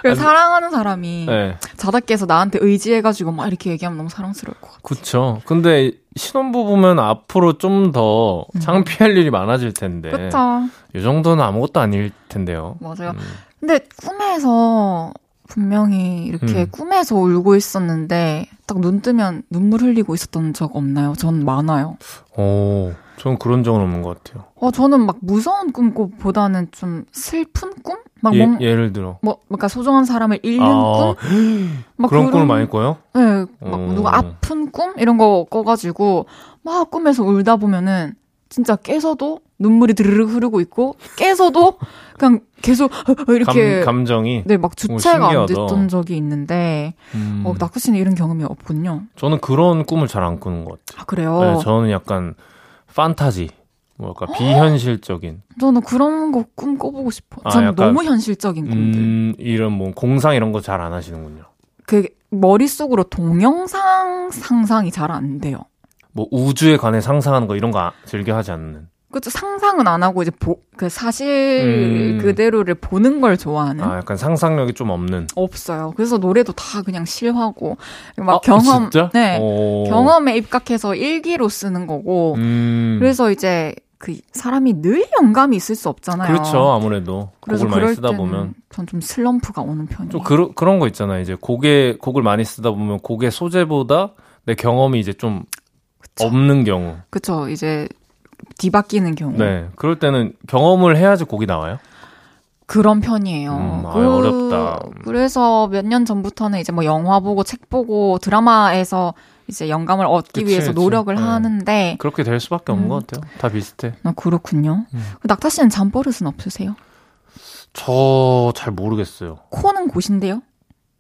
그 사랑하는 사람이 네. 자다 깨서 나한테 의지해가지고 막 이렇게 얘기하면 너무 사랑스러울 것 같아. 그쵸. 근데 신혼부부면 앞으로 좀더 창피할 일이 많아질 텐데. 음. 그쵸. 이 정도는 아무것도 아닐 텐데요. 맞아요. 음. 근데 꿈에서 분명히 이렇게 음. 꿈에서 울고 있었는데 딱 눈 뜨면 눈물 흘리고 있었던 적 없나요? 전 많아요. 오, 저는 그런 적은 없는 것 같아요. 어, 저는 막 무서운 꿈보다는 좀 슬픈 꿈? 막 예, 뭔, 예를 들어. 뭐, 그러니까 소중한 사람을 잃는 아, 꿈? <gasps> 막 그런 꿈을 많이 꿔요? 네, 막 어. 누가 아픈 꿈? 이런 거 꿔가지고 막 꿈에서 울다 보면은 진짜 깨서도 눈물이 드르륵 흐르고 있고 깨서도 그냥 계속 <laughs> 이렇게 감, 감정이. 네, 막 주체가 안. 됐던 적이 있는데, 음, 어, 나쿠 씨는 이런 경험이 없군요. 저는 그런 꿈을 잘 안 꾸는 것 같아요. 아, 그래요? 네, 저는 약간 판타지, 뭐 약간 비현실적인, 저는 그런 거 꿈 꿔보고 싶어. 아, 저는 약간, 너무 현실적인 꿈들. 음, 이런 뭐 공상 이런 거 잘 안 하시는군요. 그, 머릿속으로 동영상 상상이 잘 안 돼요. 뭐 우주에 관해 상상하는 거 이런 거 아- 즐겨 하지 않는. 그쵸, 상상은 안 하고 이제 보, 그 사실 음. 그대로를 보는 걸 좋아하는? 아, 약간 상상력이 좀 없는. 없어요. 그래서 노래도 다 그냥 실화고, 막 아, 경험, 진짜? 네. 오. 경험에 입각해서 일기로 쓰는 거고, 음. 그래서 이제 그 사람이 늘 영감이 있을 수 없잖아요. 그렇죠. 아무래도 그래서 곡을 많이 쓰다 보면 전 좀 슬럼프가 오는 편이에요. 좀 그러, 그런 거 있잖아요. 이제 곡에 곡을 많이 쓰다 보면 곡의 소재보다 내 경험이 이제 좀 그쵸. 없는 경우. 그쵸. 이제 뒤바뀌는 경우. 네. 그럴 때는 경험을 해야지 곡이 나와요. 그런 편이에요. 음, 아, 어렵다. 그래서 몇 년 전부터는 이제 뭐 영화 보고 책 보고 드라마에서 이제 영감을 얻기 그치, 위해서 그치. 노력을 네. 하는데 그렇게 될 수밖에 없는 음. 것 같아요. 다 비슷해. 아, 그렇군요. 음. 그 낙타 씨는 잠버릇은 없으세요? 저 잘 모르겠어요. 코는 곧인데요?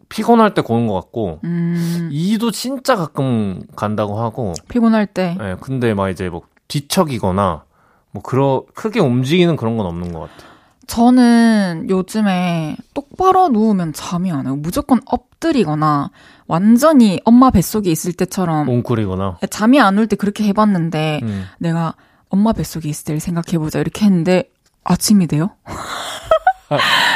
피곤할 때 고는 것 같고 음, 이도 진짜 가끔 간다고 하고 피곤할 때. 예, 근데 막 이제 뭐 뒤척이거나 뭐 그러 크게 움직이는 그런 건 없는 것 같아요. 저는 요즘에 똑바로 누우면 잠이 안 와요. 무조건 엎드리거나 완전히 엄마 뱃속에 있을 때처럼 웅크리거나. 잠이 안 올 때 그렇게 해봤는데 음. 내가 엄마 뱃속에 있을 때를 생각해보자 이렇게 했는데 아침이 돼요?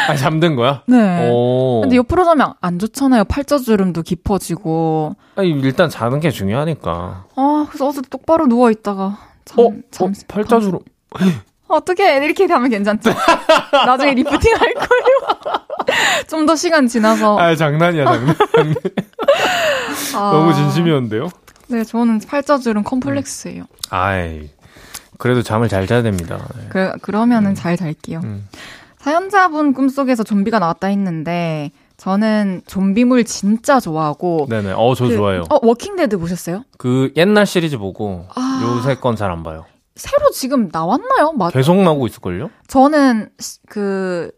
아 잠든 거야? 네. 오. 근데 옆으로 자면 안 좋잖아요. 팔자주름도 깊어지고. 아니, 일단 자는 게 중요하니까. 아, 그래서 어제 똑바로 누워있다가 잠, 어? 잠, 어? 팔자주름. 어떻게 이렇게 하면 괜찮죠? <laughs> 나중에 리프팅 할 거예요. <laughs> 좀 더 시간 지나서. 아 장난이야 장난. <laughs> 아, 너무 진심이었는데요. 네, 저는 팔자주름 컴플렉스예요. 아이 그래도 잠을 잘 자야 됩니다. 네. 그, 그러면은 잘 잘게요. 음. 사연자분 꿈속에서 좀비가 나왔다 했는데, 저는 좀비물 진짜 좋아하고. 네네. 어 저 그- 좋아요. 어, 워킹데드 보셨어요? 그 옛날 시리즈 보고 아. 요새 건 잘 안 봐요. 새로 지금 나왔나요? 맞, 계속 나오고 있을걸요? 저는 시- 그,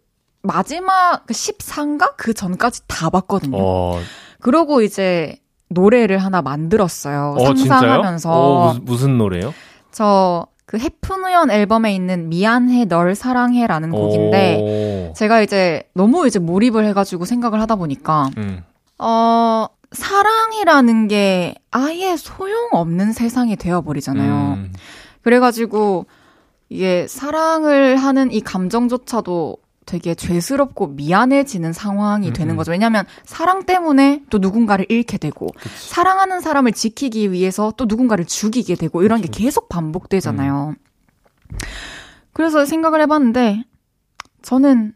마지막 그 14인가? 그 전까지 다 봤거든요. 어, 그러고 이제 노래를 하나 만들었어요. 어? 상상하면서. 어, 무슨, 무슨 노래요? 저 그 헤픈 우연 앨범에 있는 미안해 널 사랑해라는 곡인데 오. 제가 이제 너무 이제 몰입을 해가지고 생각을 하다 보니까 음. 어 사랑이라는 게 아예 소용없는 세상이 되어버리잖아요. 음. 그래가지고 이게 사랑을 하는 이 감정조차도 되게 죄스럽고 미안해지는 상황이 되는 음. 거죠. 왜냐하면 사랑 때문에 또 누군가를 잃게 되고 사랑하는 사람을 지키기 위해서 또 누군가를 죽이게 되고 이런 게 계속 반복되잖아요. 그래서 생각을 해봤는데 저는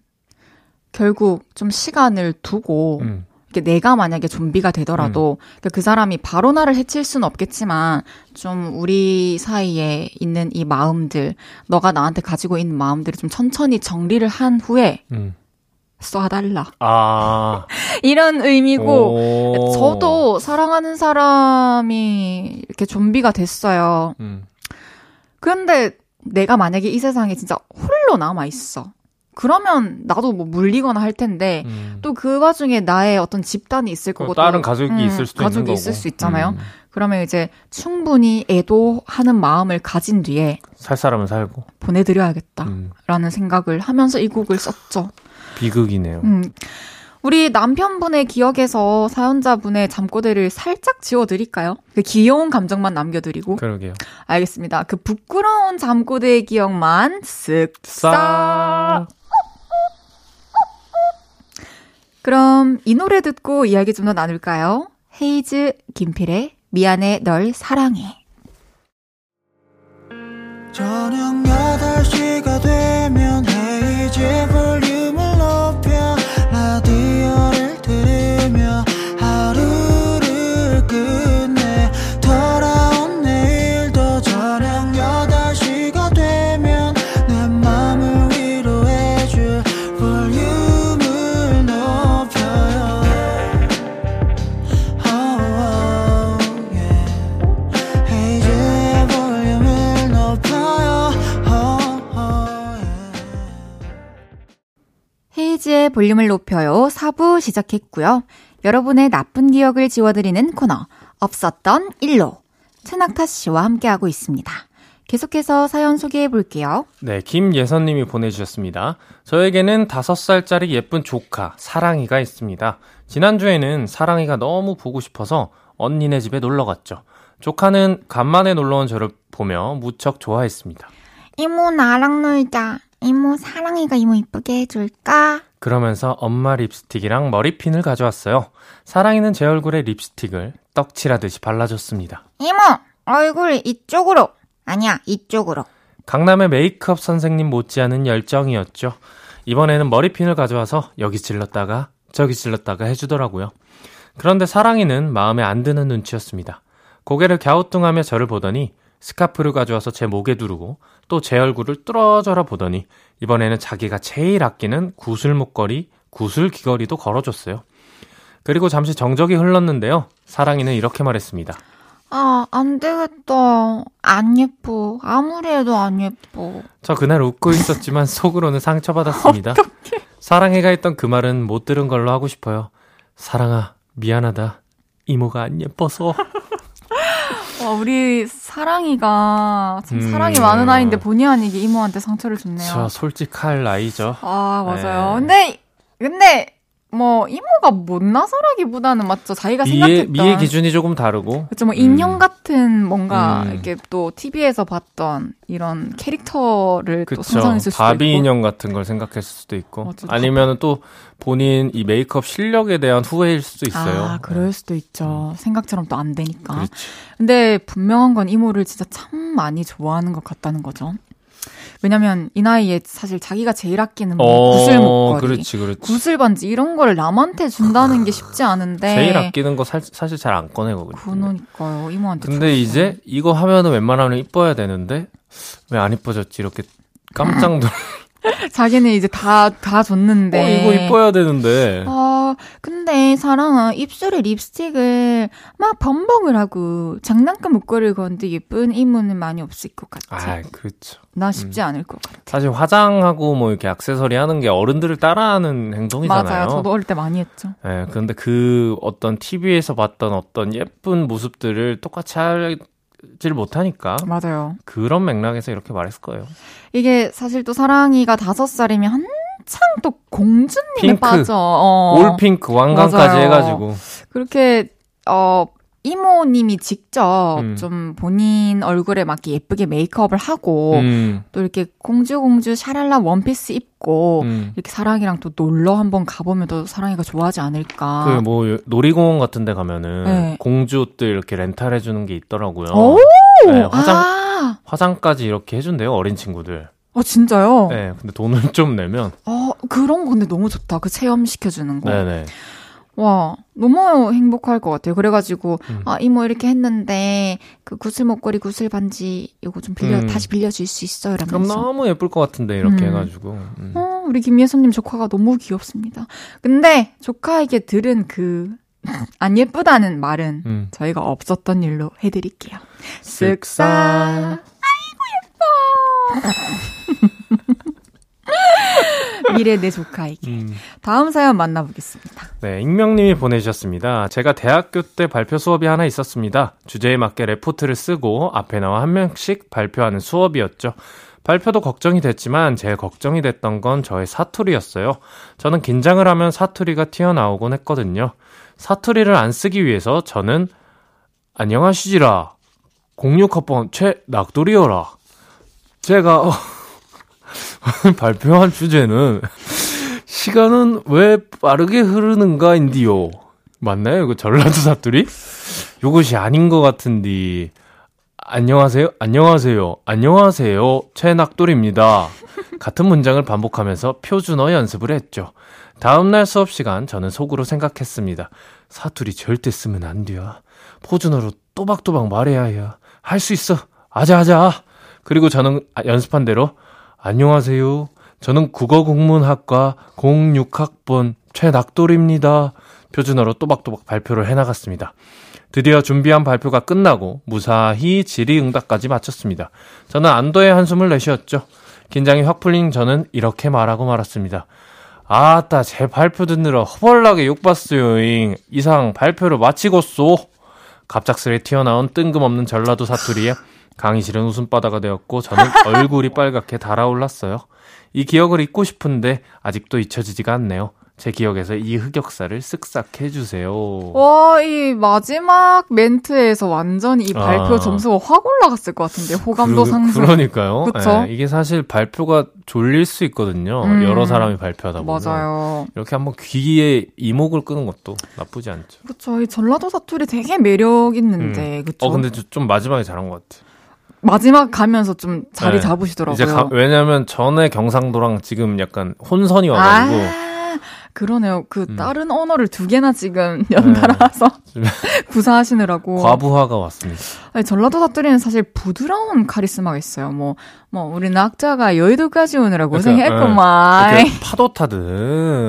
결국 좀 시간을 두고 음. 내가 만약에 좀비가 되더라도 그그 사람이 바로 나를 해칠 수는 없겠지만 좀 우리 사이에 있는 이 마음들 너가 나한테 가지고 있는 마음들을 좀 천천히 정리를 한 후에 음. 쏴달라 아. <laughs> 이런 의미고 오. 저도 사랑하는 사람이 이렇게 좀비가 됐어요. 음. 그런데 내가 만약에 이 세상에 진짜 홀로 남아 있어. 그러면 나도 뭐 물리거나 할 텐데 음. 또그 와중에 나의 어떤 집단이 있을 거고 다른 또, 가족이 음, 있을 수도 가족이 있는 거고. 있을 수 있잖아요. 음. 그러면 이제 충분히 애도하는 마음을 가진 뒤에 살 사람은 살고. 보내드려야겠다라는 음. 생각을 하면서 이 곡을 썼죠. 비극이네요. 음. 우리 남편분의 기억에서 사연자분의 잠꼬대를 살짝 지워드릴까요? 그 귀여운 감정만 남겨드리고. 그러게요. 알겠습니다. 그 부끄러운 잠꼬대의 기억만 쓱 싸. 그럼 이 노래 듣고 이야기 좀 더 나눌까요? 헤이즈 김필의 미안해 널 사랑해. 저녁 8시가 되면 헤이즈 볼륨을 높여 헤이즈의 볼륨을 높여요. 4부 시작했고요. 여러분의 나쁜 기억을 지워드리는 코너 없었던 일로 최낙타 씨와 함께하고 있습니다. 계속해서 사연 소개해 볼게요. 네, 김예선님이 보내주셨습니다. 저에게는 5살짜리 예쁜 조카, 사랑이가 있습니다. 지난주에는 사랑이가 너무 보고 싶어서 언니네 집에 놀러 갔죠. 조카는 간만에 놀러 온 저를 보며 무척 좋아했습니다. 이모 나랑 놀자. 이모 사랑이가 이모 이쁘게 해줄까? 그러면서 엄마 립스틱이랑 머리핀을 가져왔어요. 사랑이는 제 얼굴에 립스틱을 떡칠하듯이 발라줬습니다. 이모 얼굴 이쪽으로. 아니야 이쪽으로. 강남의 메이크업 선생님 못지않은 열정이었죠. 이번에는 머리핀을 가져와서 여기 찔렀다가 저기 찔렀다가 해주더라고요. 그런데 사랑이는 마음에 안 드는 눈치였습니다. 고개를 갸우뚱하며 저를 보더니 스카프를 가져와서 제 목에 두르고 또 제 얼굴을 뚫어져라 보더니 이번에는 자기가 제일 아끼는 구슬 목걸이, 구슬 귀걸이도 걸어줬어요. 그리고 잠시 정적이 흘렀는데요. 사랑이는 이렇게 말했습니다. 아, 안 되겠다. 안 예뻐. 아무리 해도 안 예뻐. 저 그날 웃고 있었지만 <laughs> 속으로는 상처받았습니다. 사랑해가 했던 그 말은 못 들은 걸로 하고 싶어요. 사랑아, 미안하다. 이모가 안 예뻐서. 와, 우리 사랑이가 참 음. 사랑이 많은 아이인데 본의 아니게 이모한테 상처를 줬네요. 저 솔직할 나이죠. 아, 맞아요. 네. 근데, 근데, 뭐, 이모가 못나서라기보다는 맞죠. 자기가 생각했던. 미의 기준이 조금 다르고. 그쵸, 뭐, 인형 음. 같은 뭔가, 음. 이렇게 또, TV에서 봤던 이런 캐릭터를 또 그쵸. 상상했을 수도 바비 있고. 인형 같은 걸 생각했을 수도 있고. 아니면 또 본인 이 메이크업 실력에 대한 후회일 수도 있어요. 아, 그럴 수도 있죠. 생각처럼 또 안 되니까. 그렇지. 근데 분명한 건 이모를 진짜 참 많이 좋아하는 것 같다는 거죠. 왜냐면 이 나이에 사실 자기가 제일 아끼는 뭐 어, 구슬 목걸이, 그렇지, 그렇지. 구슬 반지 이런 거를 남한테 준다는 게 쉽지 않은데. 제일 아끼는 거 사, 사실 잘 안 꺼내거든요. 그러니까요. 이모한테. 근데 줬어요. 이제 이거 하면은 웬만하면 이뻐야 되는데 왜 안 이뻐졌지 이렇게 깜짝 놀. <laughs> <laughs> 자기는 이제 다, 다 줬는데. 어 이거 이뻐야 되는데. 아, 근데 사랑아, 입술에 립스틱을 막 범벅을 하고 장난감 목걸이를 거는데 예쁜 이모는 많이 없을 것 같아. 아 그렇죠. 나 쉽지 않을 것 같아. 사실 화장하고 뭐 이렇게 액세서리 하는 게 어른들을 따라하는 행동이잖아요. 맞아요. 저도 어릴 때 많이 했죠. 예, 그런데 그 어떤 TV에서 봤던 어떤 예쁜 모습들을 똑같이 하 질 못하니까 맞아요. 그런 맥락에서 이렇게 말했을 거예요. 이게 사실 또 사랑이가 다섯 살이면 한창 또 공주님에 핑크. 빠져. 어. 올핑크 왕관까지 맞아요. 해가지고 그렇게 어 이모님이 직접 음. 좀 본인 얼굴에 맞게 예쁘게 메이크업을 하고 음, 또 이렇게 공주 공주 샤랄라 원피스 입고 음. 이렇게 사랑이랑 또 놀러 한번 가보면 또 사랑이가 좋아하지 않을까. 그 뭐 놀이공원 같은 데 가면은 네. 공주 옷들 이렇게 렌탈해 주는 게 있더라고요. 오! 네, 화장 아, 화장까지 이렇게 해 준대요 어린 친구들. 어 진짜요? 네, 근데 돈을 <laughs> 좀 내면. 어 그런 거 근데 너무 좋다. 그 체험 시켜주는 거. 네네. 와 너무 행복할 것 같아요. 그래가지고 음. 아 이모 이렇게 했는데 그 구슬 목걸이 구슬 반지 이거 좀 빌려 음. 다시 빌려줄 수 있어요? 그럼 이러면서. 너무 예쁠 것 같은데 이렇게 음. 해가지고. 음. 어, 우리 김예선님 조카가 너무 귀엽습니다. 근데 조카에게 들은 그 <laughs> 안 예쁘다는 말은 음. 저희가 없었던 일로 해드릴게요. 쓱싹. 아이고 예뻐. <laughs> <laughs> 미래 내 조카에게. 음. 다음 사연 만나보겠습니다. 네, 익명님이 보내주셨습니다. 제가 대학교 때 발표 수업이 하나 있었습니다. 주제에 맞게 레포트를 쓰고 앞에 나와 한 명씩 발표하는 수업이었죠. 발표도 걱정이 됐지만 제일 걱정이 됐던 건 저의 사투리였어요. 저는 긴장을 하면 사투리가 튀어나오곤 했거든요. 사투리를 안 쓰기 위해서 저는 안녕하시지라 06학번 최낙돌이여라. 제가 오늘 <laughs> 발표한 주제는 시간은 왜 빠르게 흐르는가인디요. 맞나요? 이거 전라도 사투리? 요것이 아닌 것 같은디. 안녕하세요. 안녕하세요. 안녕하세요. 최낙돌입니다. 같은 문장을 반복하면서 표준어 연습을 했죠. 다음날 수업 시간 저는 속으로 생각했습니다. 사투리 절대 쓰면 안 돼요. 포준어로 또박또박 말해야 해요. 할 수 있어. 아자아자. 그리고 저는 아, 연습한 대로 안녕하세요. 저는 국어국문학과 06학번 최낙돌입니다. 표준어로 또박또박 발표를 해나갔습니다. 드디어 준비한 발표가 끝나고 무사히 질의응답까지 마쳤습니다. 저는 안도의 한숨을 내쉬었죠. 긴장이 확 풀린 저는 이렇게 말하고 말았습니다. 아따 제 발표 듣느라 허벌나게 욕봤어요잉. 이상 발표를 마치고 쏘. 갑작스레 튀어나온 뜬금없는 전라도 사투리에 강의실은 웃음바다가 되었고 저는 <laughs> 얼굴이 빨갛게 달아올랐어요. 이 기억을 잊고 싶은데 아직도 잊혀지지가 않네요. 제 기억에서 이 흑역사를 쓱싹 해주세요. 와, 이 마지막 멘트에서 완전 이 발표 아. 점수가 확 올라갔을 것 같은데, 호감도 그러- 상승. 그러니까요. 그쵸? 예, 이게 사실 발표가 졸릴 수 있거든요. 음. 여러 사람이 발표하다 보면. 맞아요. 이렇게 한번 귀에 이목을 끄는 것도 나쁘지 않죠. 그쵸. 이 전라도 사투리 되게 매력 있는데, 그쵸. 어, 근데 저- 좀 마지막에 잘한 것 같아. 마지막 가면서 좀 자리 네. 잡으시더라고요. 가- 왜냐면 전에 경상도랑 지금 약간 혼선이 와가지고. 아, 그러네요. 그 음. 다른 언어를 두 개나 지금 연달아서 좀 <laughs> 구사하시느라고. 과부하가 왔습니다. 아니, 전라도 사투리는 사실 부드러운 카리스마가 있어요. 뭐, 뭐, 우리 낙자가 여의도까지 오느라고 그러니까, 고생했구만. 이렇게 파도 타듯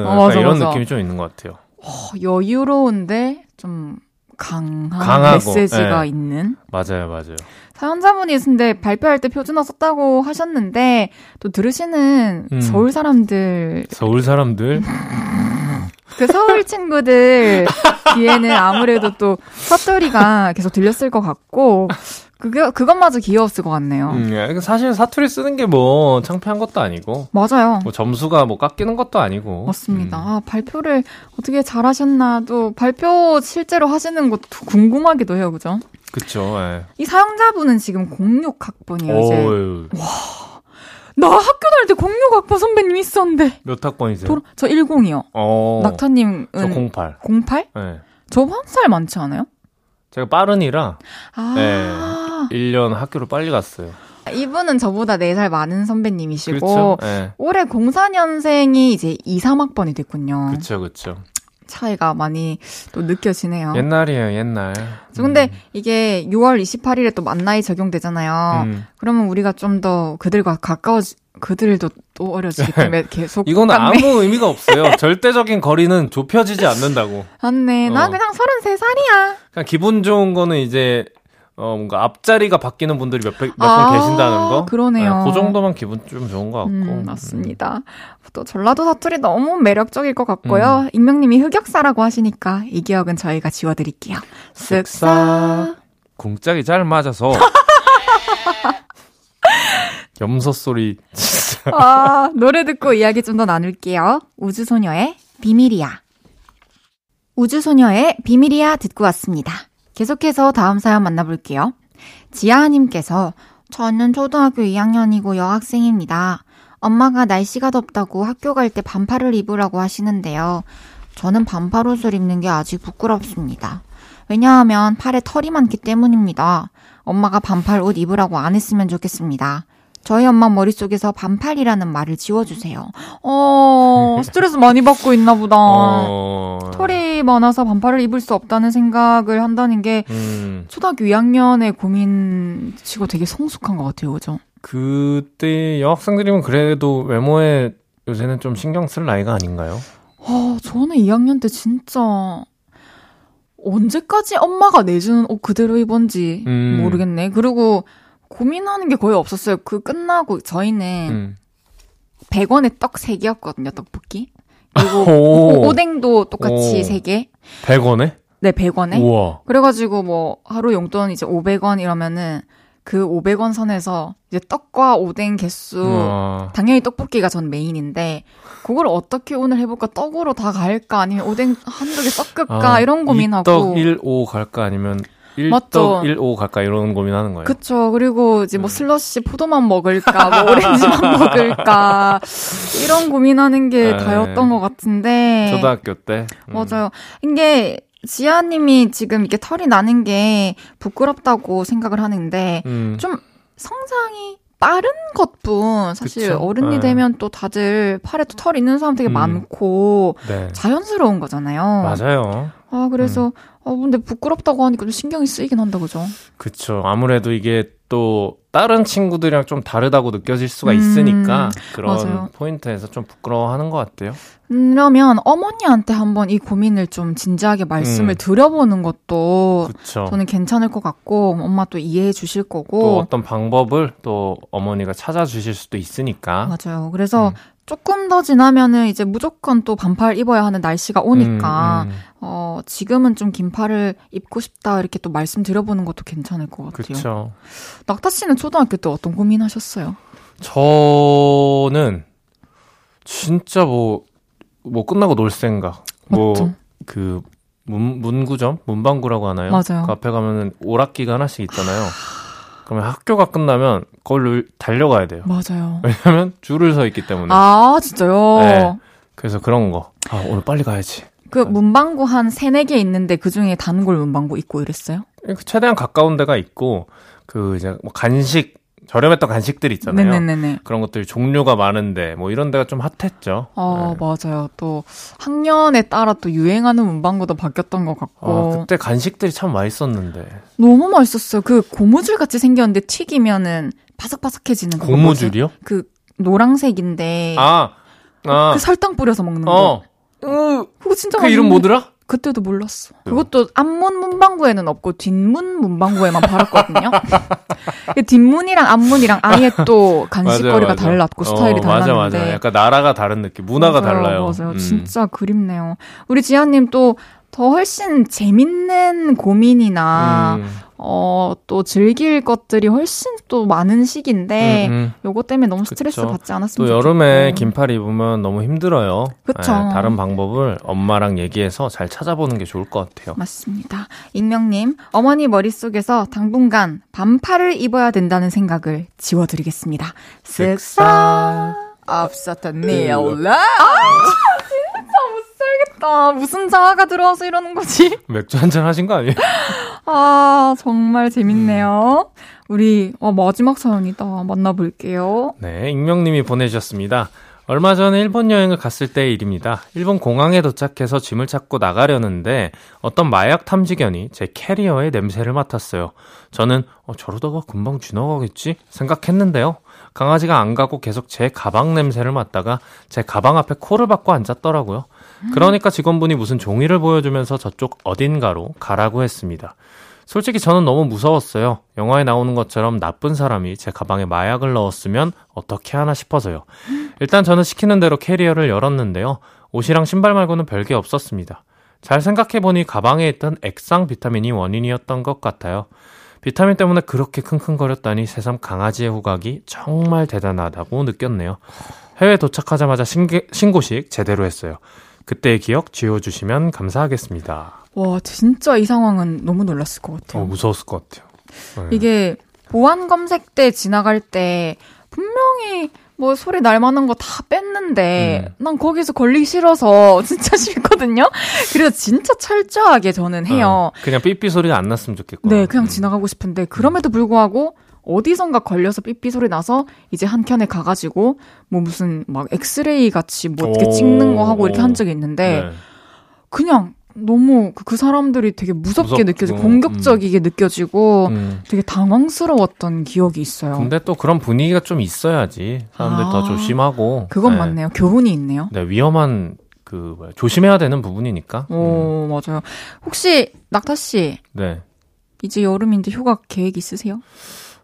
어, 맞아, 이런 맞아. 느낌이 좀 있는 것 같아요. 어, 여유로운데 좀 강한 강하고, 메시지가 네. 있는. 맞아요, 맞아요. 사연자분이 근데 발표할 때 표준어 썼다고 하셨는데 또 들으시는 음. 서울 사람들 서울 사람들 <laughs> 그 서울 친구들 뒤에는 아무래도 또 사투리가 계속 들렸을 것 같고 그게 그것마저 귀여웠을 것 같네요. 음, 예. 사실 사투리 쓰는 게 뭐 창피한 것도 아니고 맞아요. 뭐 점수가 뭐 깎이는 것도 아니고 맞습니다. 음. 아, 발표를 어떻게 잘하셨나 또 발표 실제로 하시는 것도 궁금하기도 해요, 그죠? 그쵸. 예. 이 사용자분은 지금 06학번이에요, 이제. 어휴, 나 학교 다닐 때 06학번 선배님 있었는데. 몇 학번이세요? 돌아- 저 10이요. 어. 낙타님은 저 08. 08? 예. 저한 살 많지 않아요? 제가 빠른이라 아. 네. 1년 학교를 빨리 갔어요. 이분은 저보다 4살 많은 선배님이시고 그렇죠. 예. 올해 04년생이 이제 2, 3학번이 됐군요. 그쵸, 그쵸. 차이가 많이 또 느껴지네요. 옛날이에요, 옛날. 저 근데 이게 6월 28일에 또 만나이 적용되잖아요. 음. 그러면 우리가 좀 더 그들과 가까워지, 그들도 또 어려지기 때문에 <laughs> 계속. 이거는 깎네. 아무 의미가 없어요. 절대적인 거리는 좁혀지지 않는다고. 맞네. 나 어. 그냥 33살이야. 그냥 기분 좋은 거는 이제 어 뭔가 앞자리가 바뀌는 분들이 몇분 아, 계신다는 거. 그러네요. 네, 그 정도만 기분 좀 좋은 것 같고. 음, 맞습니다. 또 전라도 사투리 너무 매력적일 것 같고요. 익명님이 흑역사라고 하시니까 이 기억은 저희가 지워드릴게요. 쓱싹. 궁짝이 잘 맞아서. <laughs> 염소 소리 진짜. 아, 노래 듣고 이야기 좀 더 나눌게요. 우주소녀의 비밀이야. 우주소녀의 비밀이야 듣고 왔습니다. 계속해서 다음 사연 만나볼게요. 지아님께서 저는 초등학교 2학년이고 여학생입니다. 엄마가 날씨가 덥다고 학교 갈 때 반팔을 입으라고 하시는데요. 저는 반팔 옷을 입는 게 아직 부끄럽습니다. 왜냐하면 팔에 털이 많기 때문입니다. 엄마가 반팔 옷 입으라고 안 했으면 좋겠습니다. 저희 엄마 머릿속에서 반팔이라는 말을 지워주세요. 어, <laughs> 스트레스 많이 받고 있나 보다. 어. 털이 많아서 반팔을 입을 수 없다는 생각을 한다는 게 음. 초등학교 2학년의 고민치고 되게 성숙한 것 같아요, 그죠? 그때 여학생들이면 그래도 외모에 요새는 좀 신경 쓸 나이가 아닌가요? 아, 저는 2학년 때 진짜 언제까지 엄마가 내주는 옷 그대로 입은지 음. 모르겠네. 그리고 고민하는 게 거의 없었어요. 그 끝나고 저희는 음. 100원에 떡 3개였거든요, 떡볶이. 그리고 오. 오, 오뎅도 똑같이 오. 3개. 100원에? 네, 100원에. 우와. 그래가지고 뭐 하루 용돈 이제 500원 이러면은 그 500원 선에서 이제 떡과 오뎅 개수 우와. 당연히 떡볶이가 전 메인인데 그걸 어떻게 오늘 해볼까 떡으로 다 갈까 아니면 오뎅 한두 개 섞을까 아, 이런 고민하고 2떡 1, 5 갈까 아니면 1떡 맞죠. 1, 5 갈까 이런 고민하는 거예요. 그쵸 그리고 이제 뭐 네. 슬러시 포도만 먹을까 뭐 <laughs> 오렌지만 먹을까 이런 고민하는 게 네. 다였던 것 같은데 초등학교 때. 음. 맞아요 이게 지아님이 지금 이렇게 털이 나는 게 부끄럽다고 생각을 하는데 음. 좀 성장이 빠른 것뿐 사실 그쵸. 어른이 네. 되면 또 다들 팔에 또 털 있는 사람 되게 음. 많고 네. 자연스러운 거잖아요. 맞아요. 아 그래서 어 근데 부끄럽다고 하니까 좀 신경이 쓰이긴 한다 그죠? 그쵸. 아무래도 이게 또 다른 친구들이랑 좀 다르다고 느껴질 수가 음, 있으니까 그런 맞아요. 포인트에서 좀 부끄러워하는 것 같아요. 그러면 어머니한테 한번 이 고민을 좀 진지하게 말씀을 음. 드려보는 것도 그쵸. 저는 괜찮을 것 같고 엄마 또 이해해 주실 또 거고 어떤 방법을 또 어머니가 찾아주실 수도 있으니까. 맞아요. 그래서 음. 조금 더 지나면은 이제 무조건 또 반팔 입어야 하는 날씨가 오니까 음, 음. 어, 지금은 좀 긴팔을 입고 싶다 이렇게 또 말씀드려보는 것도 괜찮을 것 같아요. 그쵸. 낙타 씨는 초등학교 때 어떤 고민하셨어요? 저는 진짜 뭐, 뭐 끝나고 놀 생각. 뭐? 그, 문, 문구점? 문방구라고 하나요? 맞아요. 그 앞에 가면은 오락기가 하나씩 있잖아요. 그러면 학교가 끝나면 그걸로 달려가야 돼요. 맞아요. 왜냐면 줄을 서 있기 때문에. 아, 진짜요? 네. 그래서 그런 거. 아, 오늘 빨리 가야지. 그 문방구 한 세네 개 있는데 그 중에 단골 문방구 있고 이랬어요? 최대한 가까운 데가 있고, 그 이제 뭐 간식, 저렴했던 간식들 있잖아요. 네네네네. 그런 것들이 종류가 많은데, 뭐 이런 데가 좀 핫했죠. 어, 네. 맞아요. 또 학년에 따라 또 유행하는 문방구도 바뀌었던 것 아, 같고. 그때 간식들이 참 맛있었는데. 너무 맛있었어요. 그 고무줄 같이 생겼는데 튀기면은 바삭바삭해지는 그거 뭐지? 고무줄이요? 그 노랑색인데 아, 아, 그 설탕 뿌려서 먹는 거. 어. 으, 그거 진짜 그 이름 맛있는데. 뭐더라? 그때도 몰랐어. 그것도 앞문 문방구에는 없고 뒷문 문방구에만 팔았거든요. <laughs> 뒷문이랑 앞문이랑 아예 또 간식거리가. 달랐고 스타일이 어, 맞아, 달랐는데. 맞아. 약간 나라가 다른 느낌, 문화가 맞아요, 달라요. 맞아요. 음. 진짜 그립네요. 우리 지연님 또 더 훨씬 재밌는 고민이나 음, 어, 또 즐길 것들이 훨씬 또 많은 시기인데 음, 음. 요거 때문에 너무 스트레스 그쵸. 받지 않았으면 또 좋겠고. 여름에 긴팔 입으면 너무 힘들어요. 그쵸. 예, 다른 방법을 엄마랑 얘기해서 잘 찾아보는 게 좋을 것 같아요. 맞습니다. 익명님, 어머니 머릿속에서 당분간 반팔을 입어야 된다는 생각을 지워드리겠습니다. 쓱싹 없었던 내 올라. 살겠다. 무슨 자아가 들어와서 이러는 거지? <laughs> 맥주 한 잔 하신 거 아니에요? 아, 정말 재밌네요. 우리 어, 마지막 사연이다. 만나볼게요. 네, 익명님이 보내주셨습니다. 얼마 전에 일본 여행을 갔을 때의 일입니다. 일본 공항에 도착해서 짐을 찾고 나가려는데 어떤 마약 탐지견이 제 캐리어의 냄새를 맡았어요. 저는 어, 저러다가 금방 지나가겠지 생각했는데요. 강아지가 안 가고 계속 제 가방 냄새를 맡다가 제 가방 앞에 코를 박고 앉았더라고요. 그러니까 직원분이 무슨 종이를 보여주면서 저쪽 어딘가로 가라고 했습니다. 솔직히 저는 너무 무서웠어요. 영화에 나오는 것처럼 나쁜 사람이 제 가방에 마약을 넣었으면 어떻게 하나 싶어서요. 일단 저는 시키는 대로 캐리어를 열었는데요. 옷이랑 신발 말고는 별게 없었습니다. 잘 생각해보니 가방에 있던 액상 비타민이 원인이었던 것 같아요. 비타민 때문에 그렇게 킁킁거렸다니 새삼 강아지의 후각이 정말 대단하다고 느꼈네요. 해외 도착하자마자 신게, 신고식 제대로 했어요. 그때의 기억 지워주시면 감사하겠습니다. 와, 진짜 이 상황은 너무 놀랐을 것 어, 같아요. 무서웠을 것 같아요. 네. 이게 보안 검색 때 지나갈 때 분명히 뭐 소리 날 만한 거 다 뺐는데 음. 난 거기서 걸리기 싫어서 <laughs> 진짜 싫거든요. 그래서 진짜 철저하게 저는 해요. 어, 그냥 삐삐 소리가 안 났으면 좋겠고. 네, 그냥 지나가고 싶은데 그럼에도 불구하고 어디선가 걸려서 삐삐 소리 나서 이제 한 켠에 가가지고 뭐 무슨 막 엑스레이 같이 뭐 어떻게 오. 찍는 거 하고 이렇게 한 적이 있는데 네. 그냥 너무 그- 그 사람들이 되게 무섭게 무섭고, 느껴지고 공격적이게 느껴지고 음. 되게 당황스러웠던 기억이 있어요. 근데 또 그런 분위기가 좀 있어야지 사람들 아, 더 조심하고. 그건 네. 맞네요. 교훈이 있네요. 네, 위험한 그 뭐야, 조심해야 되는 부분이니까. 음. 오, 맞아요. 혹시 낙타 씨 네. 이제 여름인데 휴가 계획 있으세요?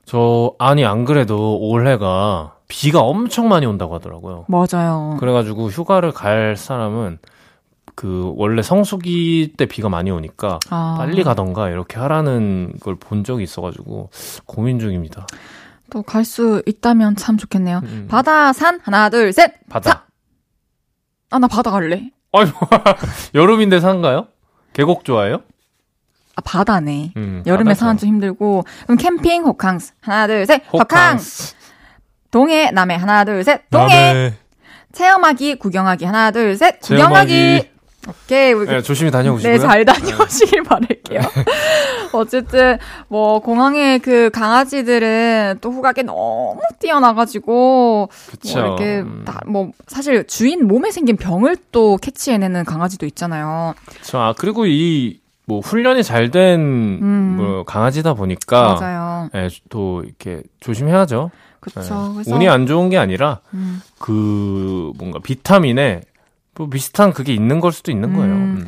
저 아니 안 그래도 올해가 비가 엄청 많이 온다고 하더라고요. 맞아요. 그래가지고 휴가를 갈 사람은 그 원래 성수기 때 비가 많이 오니까 아, 빨리 가던가 이렇게 하라는 걸 본 적이 있어가지고 고민 중입니다. 또 갈 수 있다면 참 좋겠네요. 음. 바다, 산, 하나, 둘, 셋. 바다. 아, 나 바다 갈래. 아이고 <laughs> 여름인데 산가요? 계곡 좋아해요? 아, 바다네. 음, 여름에 바다 산은 좋아. 좀 힘들고. 그럼 캠핑, 호캉스. 하나, 둘, 셋. 호캉스. 호캉스. 동해, 남해. 하나, 둘, 셋. 동해. 남해. 체험하기, 구경하기. 하나, 둘, 셋. 체험하기. 구경하기. 오케이. 우리 네, 조심히 다녀오시고요. 네, 잘 다녀오시길 바랄게요. <laughs> 어쨌든, 뭐, 공항에 그 강아지들은 또 후각이 너무 뛰어나가지고, 그쵸. 뭐 이렇게, 음, 다, 뭐, 사실 주인 몸에 생긴 병을 또 캐치해내는 강아지도 있잖아요. 그쵸. 아, 그리고 이, 뭐, 훈련이 잘 된, 음. 뭐, 강아지다 보니까. 맞아요. 예, 또, 이렇게, 조심해야죠. 그쵸. 예. 운이 안 좋은 게 아니라, 음, 그, 뭔가, 비타민에, 뭐, 비슷한 그게 있는 걸 수도 있는 거예요. 음. 음.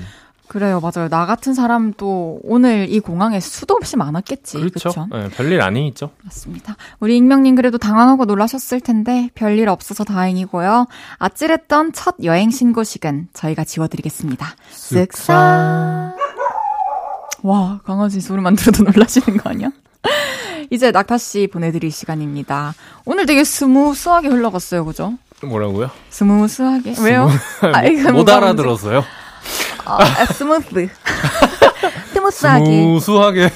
그래요, 맞아요. 나 같은 사람도 오늘 이 공항에 수도 없이 많았겠지. 그렇죠. 예, 별일 아니죠. 맞습니다. 우리 익명님 그래도 당황하고 놀라셨을 텐데 별일 없어서 다행이고요. 아찔했던 첫 여행 신고식은 저희가 지워드리겠습니다. 쓱싹. 와, 강아지 소리만 들어도 놀라시는 거 아니야? <laughs> 이제 낙타 씨 보내드릴 시간입니다. 오늘 되게 smooth하게 흘러갔어요, 그죠? 뭐라고요? smooth하게. 왜요? <laughs> 아, 이거 못 알아들었어요. 아, 아, smooth. <laughs> smooth하게. smooth하게.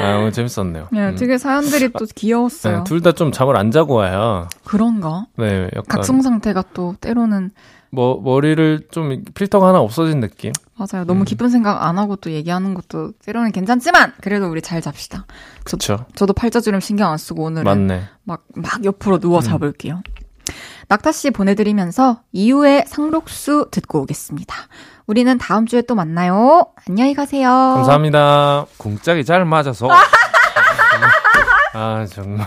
아, 오늘 재밌었네요. 네, 음. 되게 사연들이 또 귀여웠어요. 네, 둘다 좀 잠을 안 자고 와야, 그런가? 네, 약간, 각성 상태가 또 때로는 뭐, 머리를 좀, 필터가 하나 없어진 느낌? 맞아요. 너무 음. 기쁜 생각 안 하고 또 얘기하는 것도 때로는 괜찮지만 그래도 우리 잘 잡시다. 그쵸. 저도 팔자주름 신경 안 쓰고 오늘은 맞네. 막, 막 옆으로 누워 음. 잡을게요. 낙타 씨 보내드리면서 이후에 상록수 듣고 오겠습니다. 우리는 다음 주에 또 만나요. 안녕히 가세요. 감사합니다. 공짝이 잘 맞아서. <laughs> 아, 정말.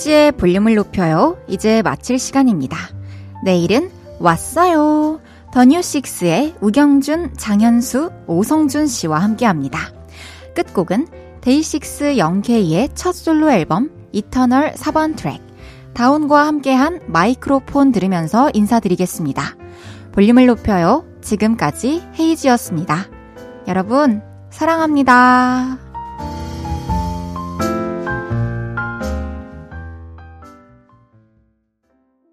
헤이지의 볼륨을 높여요. 이제 마칠 시간입니다. 내일은 왔어요. 더뉴식스의 우경준, 장현수, 오성준 씨와 함께 합니다. 끝곡은 데이식스 영케이의 첫 솔로 앨범 Eternal 4번 트랙 다운과 함께한 마이크로폰 들으면서 인사드리겠습니다. 볼륨을 높여요. 지금까지 헤이지였습니다. 여러분, 사랑합니다.